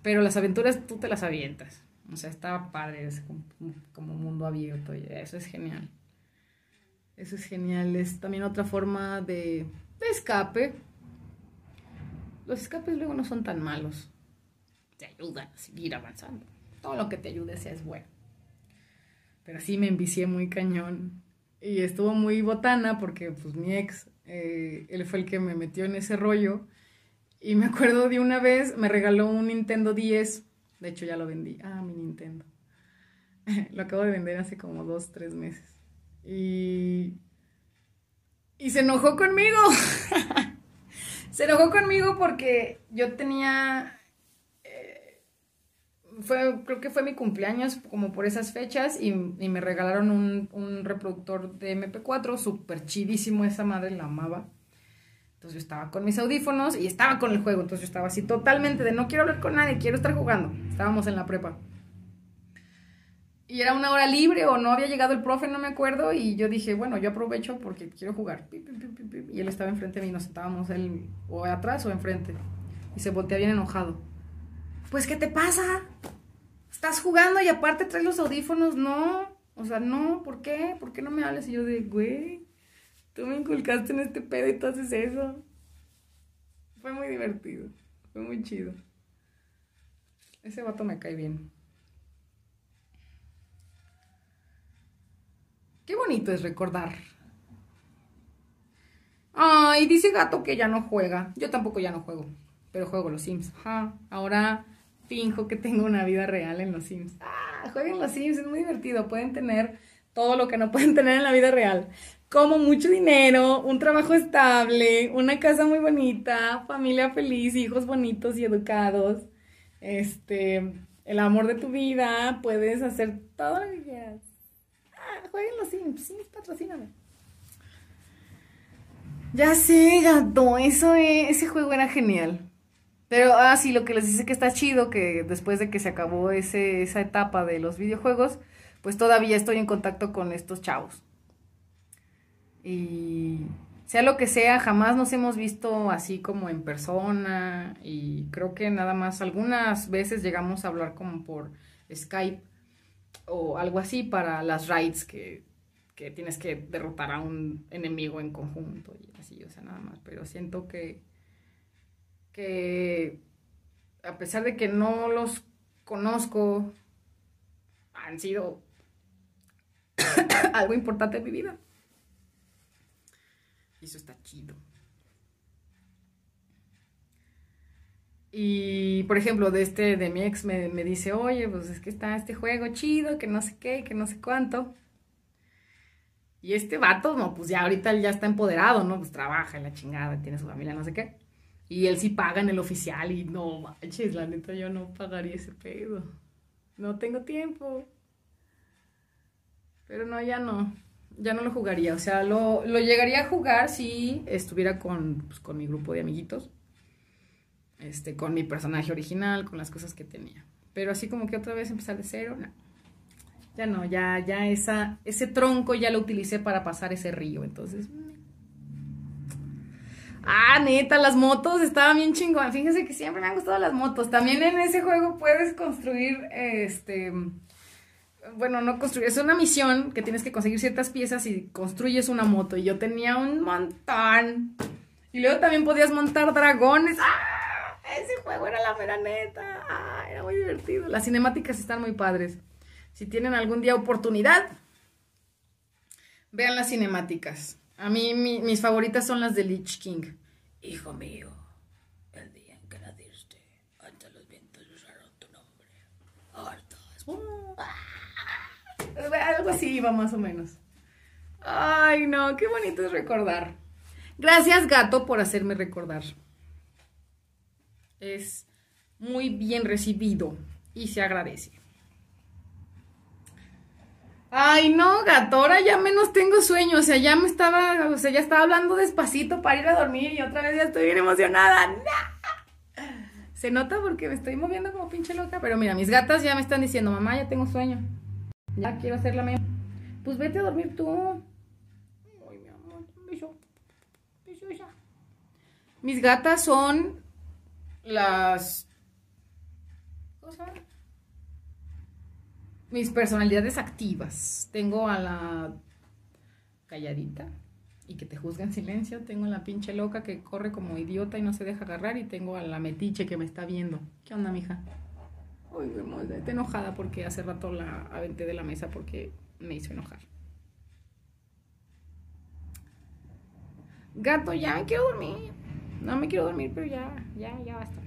pero las aventuras tú te las avientas. O sea, está padre, es como, como mundo abierto eso es genial. Eso es genial. Es también otra forma de, de escape los escapes luego no son tan malos. Te ayudan a seguir avanzando. Todo lo que te ayude sea es bueno. Pero sí me envicié muy cañón. Y estuvo muy botana porque pues mi ex, eh, él fue el que me metió en ese rollo. Y me acuerdo de una vez, me regaló un Nintendo 10. De hecho ya lo vendí. Ah, mi Nintendo. lo acabo de vender hace como dos, tres meses. Y... Y se enojó conmigo. Se enojó conmigo porque yo tenía. Eh, fue, creo que fue mi cumpleaños, como por esas fechas, y, me regalaron un, reproductor de MP4, súper chidísimo, esa madre la amaba. Entonces yo estaba con mis audífonos y estaba con el juego. Entonces yo estaba así totalmente de no quiero hablar con nadie, quiero estar jugando. Estábamos en la prepa y era una hora libre o no había llegado el profe, no me acuerdo, y yo dije, bueno, yo aprovecho porque quiero jugar. Y él estaba enfrente de mí, nos sentábamos él o atrás o enfrente. Y se voltea bien enojado. Pues, ¿qué te pasa? Estás jugando y aparte traes los audífonos, no. O sea, no, ¿por qué? ¿Por qué no me hablas? Y yo de, güey, tú me inculcaste en este pedo y tú haces eso. Fue muy divertido, fue muy chido. Ese vato me cae bien. Qué bonito es recordar. Ay, dice gato que ya no juega. Yo tampoco ya no juego, pero juego los Sims. ahora finjo que tengo una vida real en los Sims. Ah, jueguen los Sims, es muy divertido. Pueden tener todo lo que no pueden tener en la vida real. Como mucho dinero, un trabajo estable, una casa muy bonita, familia feliz, hijos bonitos y educados. Este, el amor de tu vida, puedes hacer todo lo que quieras jueguen los Sims. Sims, patrocíname. Ya sé, gato, eso ese juego era genial. Pero, ah, sí, lo que les dice que está chido, que después de que se acabó ese, esa etapa de los videojuegos, pues todavía estoy en contacto con estos chavos. Y sea lo que sea, jamás nos hemos visto así como en persona y creo que nada más algunas veces llegamos a hablar como por Skype o algo así para las raids que, que tienes que derrotar a un enemigo en conjunto y así, o sea, nada más. Pero siento que, que a pesar de que no los conozco, han sido algo importante en mi vida. Y eso está chido. Y, por ejemplo, de este, de mi ex me, me dice, oye, pues es que está este juego chido, que no sé qué, que no sé cuánto. Y este vato, no, pues ya ahorita él ya está empoderado, ¿no? Pues trabaja en la chingada, tiene su familia, no sé qué. Y él sí paga en el oficial y no manches, la neta yo no pagaría ese pedo. No tengo tiempo. Pero no, ya no. Ya no lo jugaría. O sea, lo, lo llegaría a jugar si estuviera con, pues, con mi grupo de amiguitos. Este, con mi personaje original, con las cosas que tenía. Pero así como que otra vez empezar de cero, no. Ya no, ya, ya esa, ese tronco ya lo utilicé para pasar ese río. Entonces. Ah, neta, las motos estaban bien chingón. Fíjense que siempre me han gustado las motos. También en ese juego puedes construir, este, bueno, no construir, es una misión que tienes que conseguir ciertas piezas y construyes una moto. Y yo tenía un montón. Y luego también podías montar dragones. ¡Ah! Ese juego era la mera neta. ¡Ah! Era muy divertido. Las cinemáticas están muy padres. Si tienen algún día oportunidad, vean las cinemáticas. A mí mi- mis favoritas son las de Lich King. Hijo mío, el día en que naciste, ante los vientos usaron tu nombre. Hartas. Uh, ah. Algo así iba más o menos. Ay, no, qué bonito es recordar. Gracias, gato, por hacerme recordar. Es muy bien recibido y se agradece. Ay, no, gato, ahora ya menos tengo sueño, o sea, ya me estaba, o sea, ya estaba hablando despacito para ir a dormir y otra vez ya estoy bien emocionada. Se nota porque me estoy moviendo como pinche loca, pero mira, mis gatas ya me están diciendo, mamá, ya tengo sueño. Ya quiero hacer la mía. Pues vete a dormir tú. Ay, mi amor. Beso, beso. Mis gatas son las... ¿Cómo? Mis personalidades activas. Tengo a la calladita y que te juzga en silencio. Tengo a la pinche loca que corre como idiota y no se deja agarrar. Y tengo a la metiche que me está viendo. ¿Qué onda, mija? Uy, amor, está enojada porque hace rato la aventé de la mesa porque me hizo enojar. Gato, ya me quiero dormir. No me quiero dormir, pero ya, ya, ya basta.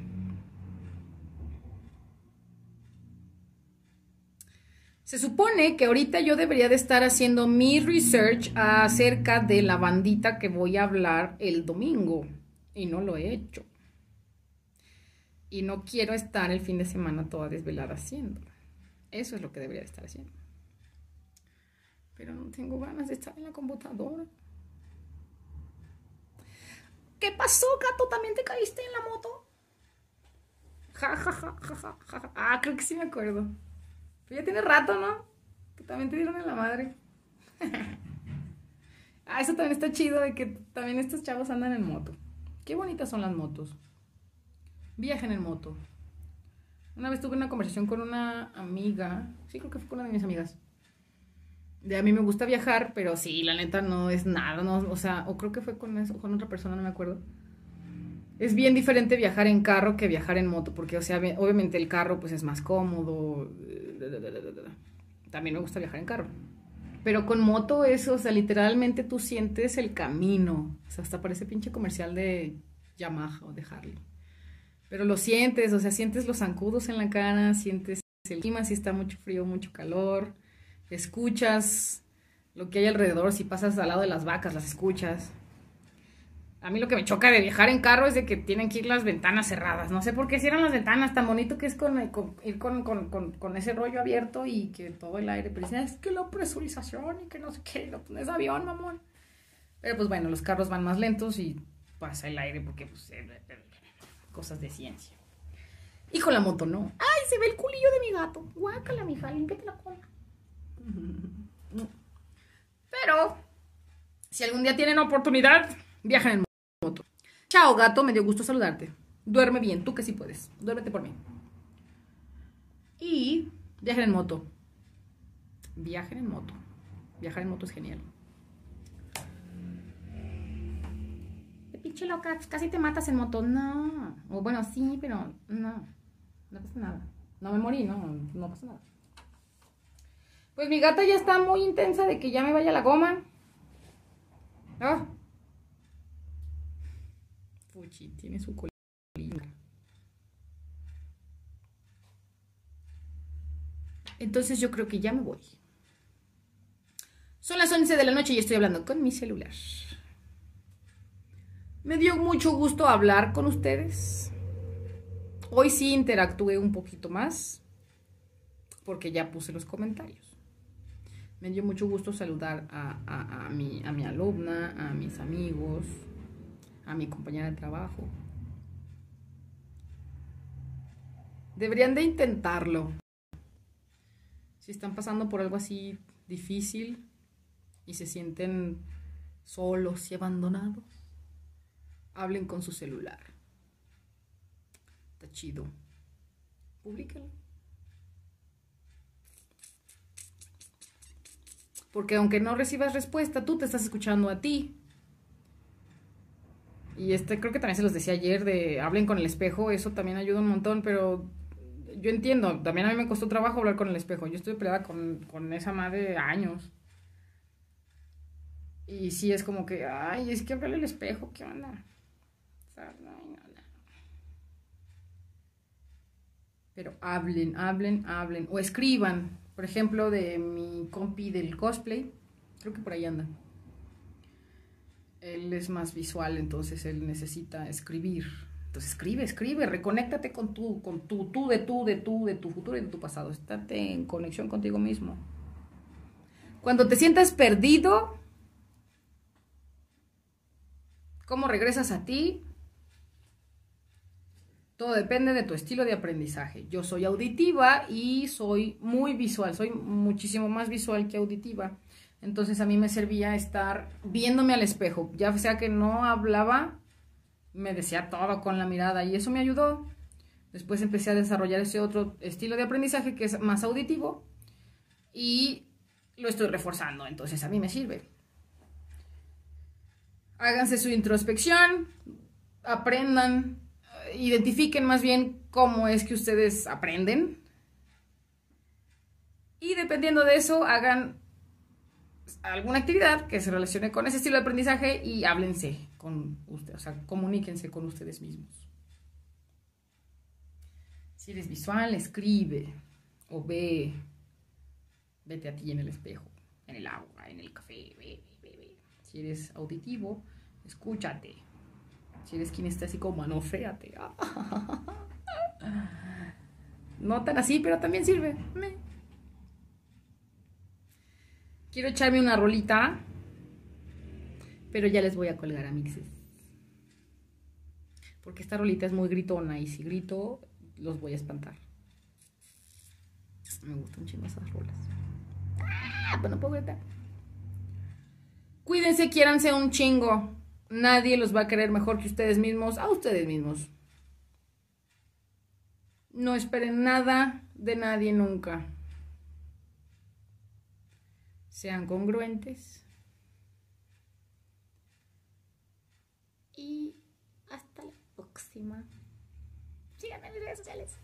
Se supone que ahorita yo debería de estar haciendo mi research acerca de la bandita que voy a hablar el domingo. Y no lo he hecho. Y no quiero estar el fin de semana toda desvelada haciéndolo. Eso es lo que debería de estar haciendo. Pero no tengo ganas de estar en la computadora. ¿Qué pasó, gato? ¿También te caíste en la moto? Ja, ja, ja, ja, ja, ja. Ah, creo que sí me acuerdo. Pero ya tiene rato, ¿no? Que también te dieron en la madre. ah, eso también está chido de que también estos chavos andan en moto. Qué bonitas son las motos. Viajen en moto. Una vez tuve una conversación con una amiga. Sí, creo que fue con una de mis amigas. De a mí me gusta viajar, pero sí, la neta no es nada, no, o sea, o creo que fue con, eso, con otra persona, no me acuerdo. Es bien diferente viajar en carro que viajar en moto, porque, o sea, obviamente el carro pues es más cómodo. También me gusta viajar en carro. Pero con moto eso, o sea, literalmente tú sientes el camino. O sea, hasta parece pinche comercial de Yamaha o de Harley. Pero lo sientes, o sea, sientes los zancudos en la cara, sientes el clima, si está mucho frío, mucho calor, escuchas lo que hay alrededor, si pasas al lado de las vacas, las escuchas. A mí lo que me choca de viajar en carro es de que tienen que ir las ventanas cerradas. No sé por qué cierran las ventanas, tan bonito que es con, con- ir con, con- con- ese rollo abierto y que todo el aire, pero dicen, es que la presurización y que no sé qué, no, pues, es avión, mamón. Pero pues bueno, los carros van más lentos y pasa el aire porque pues eh, eh, eh, cosas de ciencia. Hijo, la moto no. ¡Ay, se ve el culillo de mi gato! Guácala, mija, límpiate la cola. Pero, si algún día tienen oportunidad Viajan en moto. Chao, gato, me dio gusto saludarte. Duerme bien, tú que sí puedes. Duérmete por mí. Y viajen en moto. Viajen en moto. Viajar en moto es genial. De pinche loca, casi te matas en moto. No. O bueno, sí, pero no. No pasa nada. No me morí, no, no pasa nada. Pues mi gata ya está muy intensa de que ya me vaya la goma. Ah. Fuchi, tiene su colina. Entonces yo creo que ya me voy. Son las 11 de la noche y estoy hablando con mi celular. Me dio mucho gusto hablar con ustedes. Hoy sí interactué un poquito más porque ya puse los comentarios. Me dio mucho gusto saludar a, mi, alumna, a mis amigos, a mi compañera de trabajo. Deberían de intentarlo. Si están pasando por algo así difícil y se sienten solos y abandonados, hablen con su celular. Está chido. Publíquenlo. Porque aunque no recibas respuesta, tú te estás escuchando a ti. Y este creo que también se los decía ayer de hablen con el espejo, eso también ayuda un montón, pero yo entiendo, también a mí me costó trabajo hablar con el espejo. Yo estoy peleada con, con esa madre años. Y sí es como que, ay, es que hablarle al espejo, ¿qué onda? Pero hablen, hablen, hablen. O escriban. Por ejemplo, de mi compi del cosplay. Creo que por ahí anda. Él es más visual, entonces él necesita escribir. Entonces escribe, escribe, reconéctate con tu, con tu, tú de tú, de tú, de tu futuro y de tu pasado. Estate en conexión contigo mismo. Cuando te sientas perdido, ¿cómo regresas a ti? Todo depende de tu estilo de aprendizaje. Yo soy auditiva y soy muy visual, soy muchísimo más visual que auditiva. Entonces a mí me servía estar viéndome al espejo, ya sea que no hablaba, me decía todo con la mirada y eso me ayudó. Después empecé a desarrollar ese otro estilo de aprendizaje que es más auditivo y lo estoy reforzando, entonces a mí me sirve. Háganse su introspección, aprendan, identifiquen más bien cómo es que ustedes aprenden y dependiendo de eso hagan alguna actividad que se relacione con ese estilo de aprendizaje y háblense con ustedes, o sea, comuníquense con ustedes mismos. Si eres visual, escribe o ve, vete a ti en el espejo, en el agua, en el café, ve, ve. Si eres auditivo, escúchate. Si eres kinestésico, manofréate. No tan así, pero también sirve. Quiero echarme una rolita, pero ya les voy a colgar a mixes. Porque esta rolita es muy gritona y si grito, los voy a espantar. Me gustan chingo esas rolas. Ah, pero no puedo gritar. Cuídense, quiéranse un chingo. Nadie los va a querer mejor que ustedes mismos, a ustedes mismos. No esperen nada de nadie nunca sean congruentes. Y hasta la próxima. Síganme en mis redes sociales.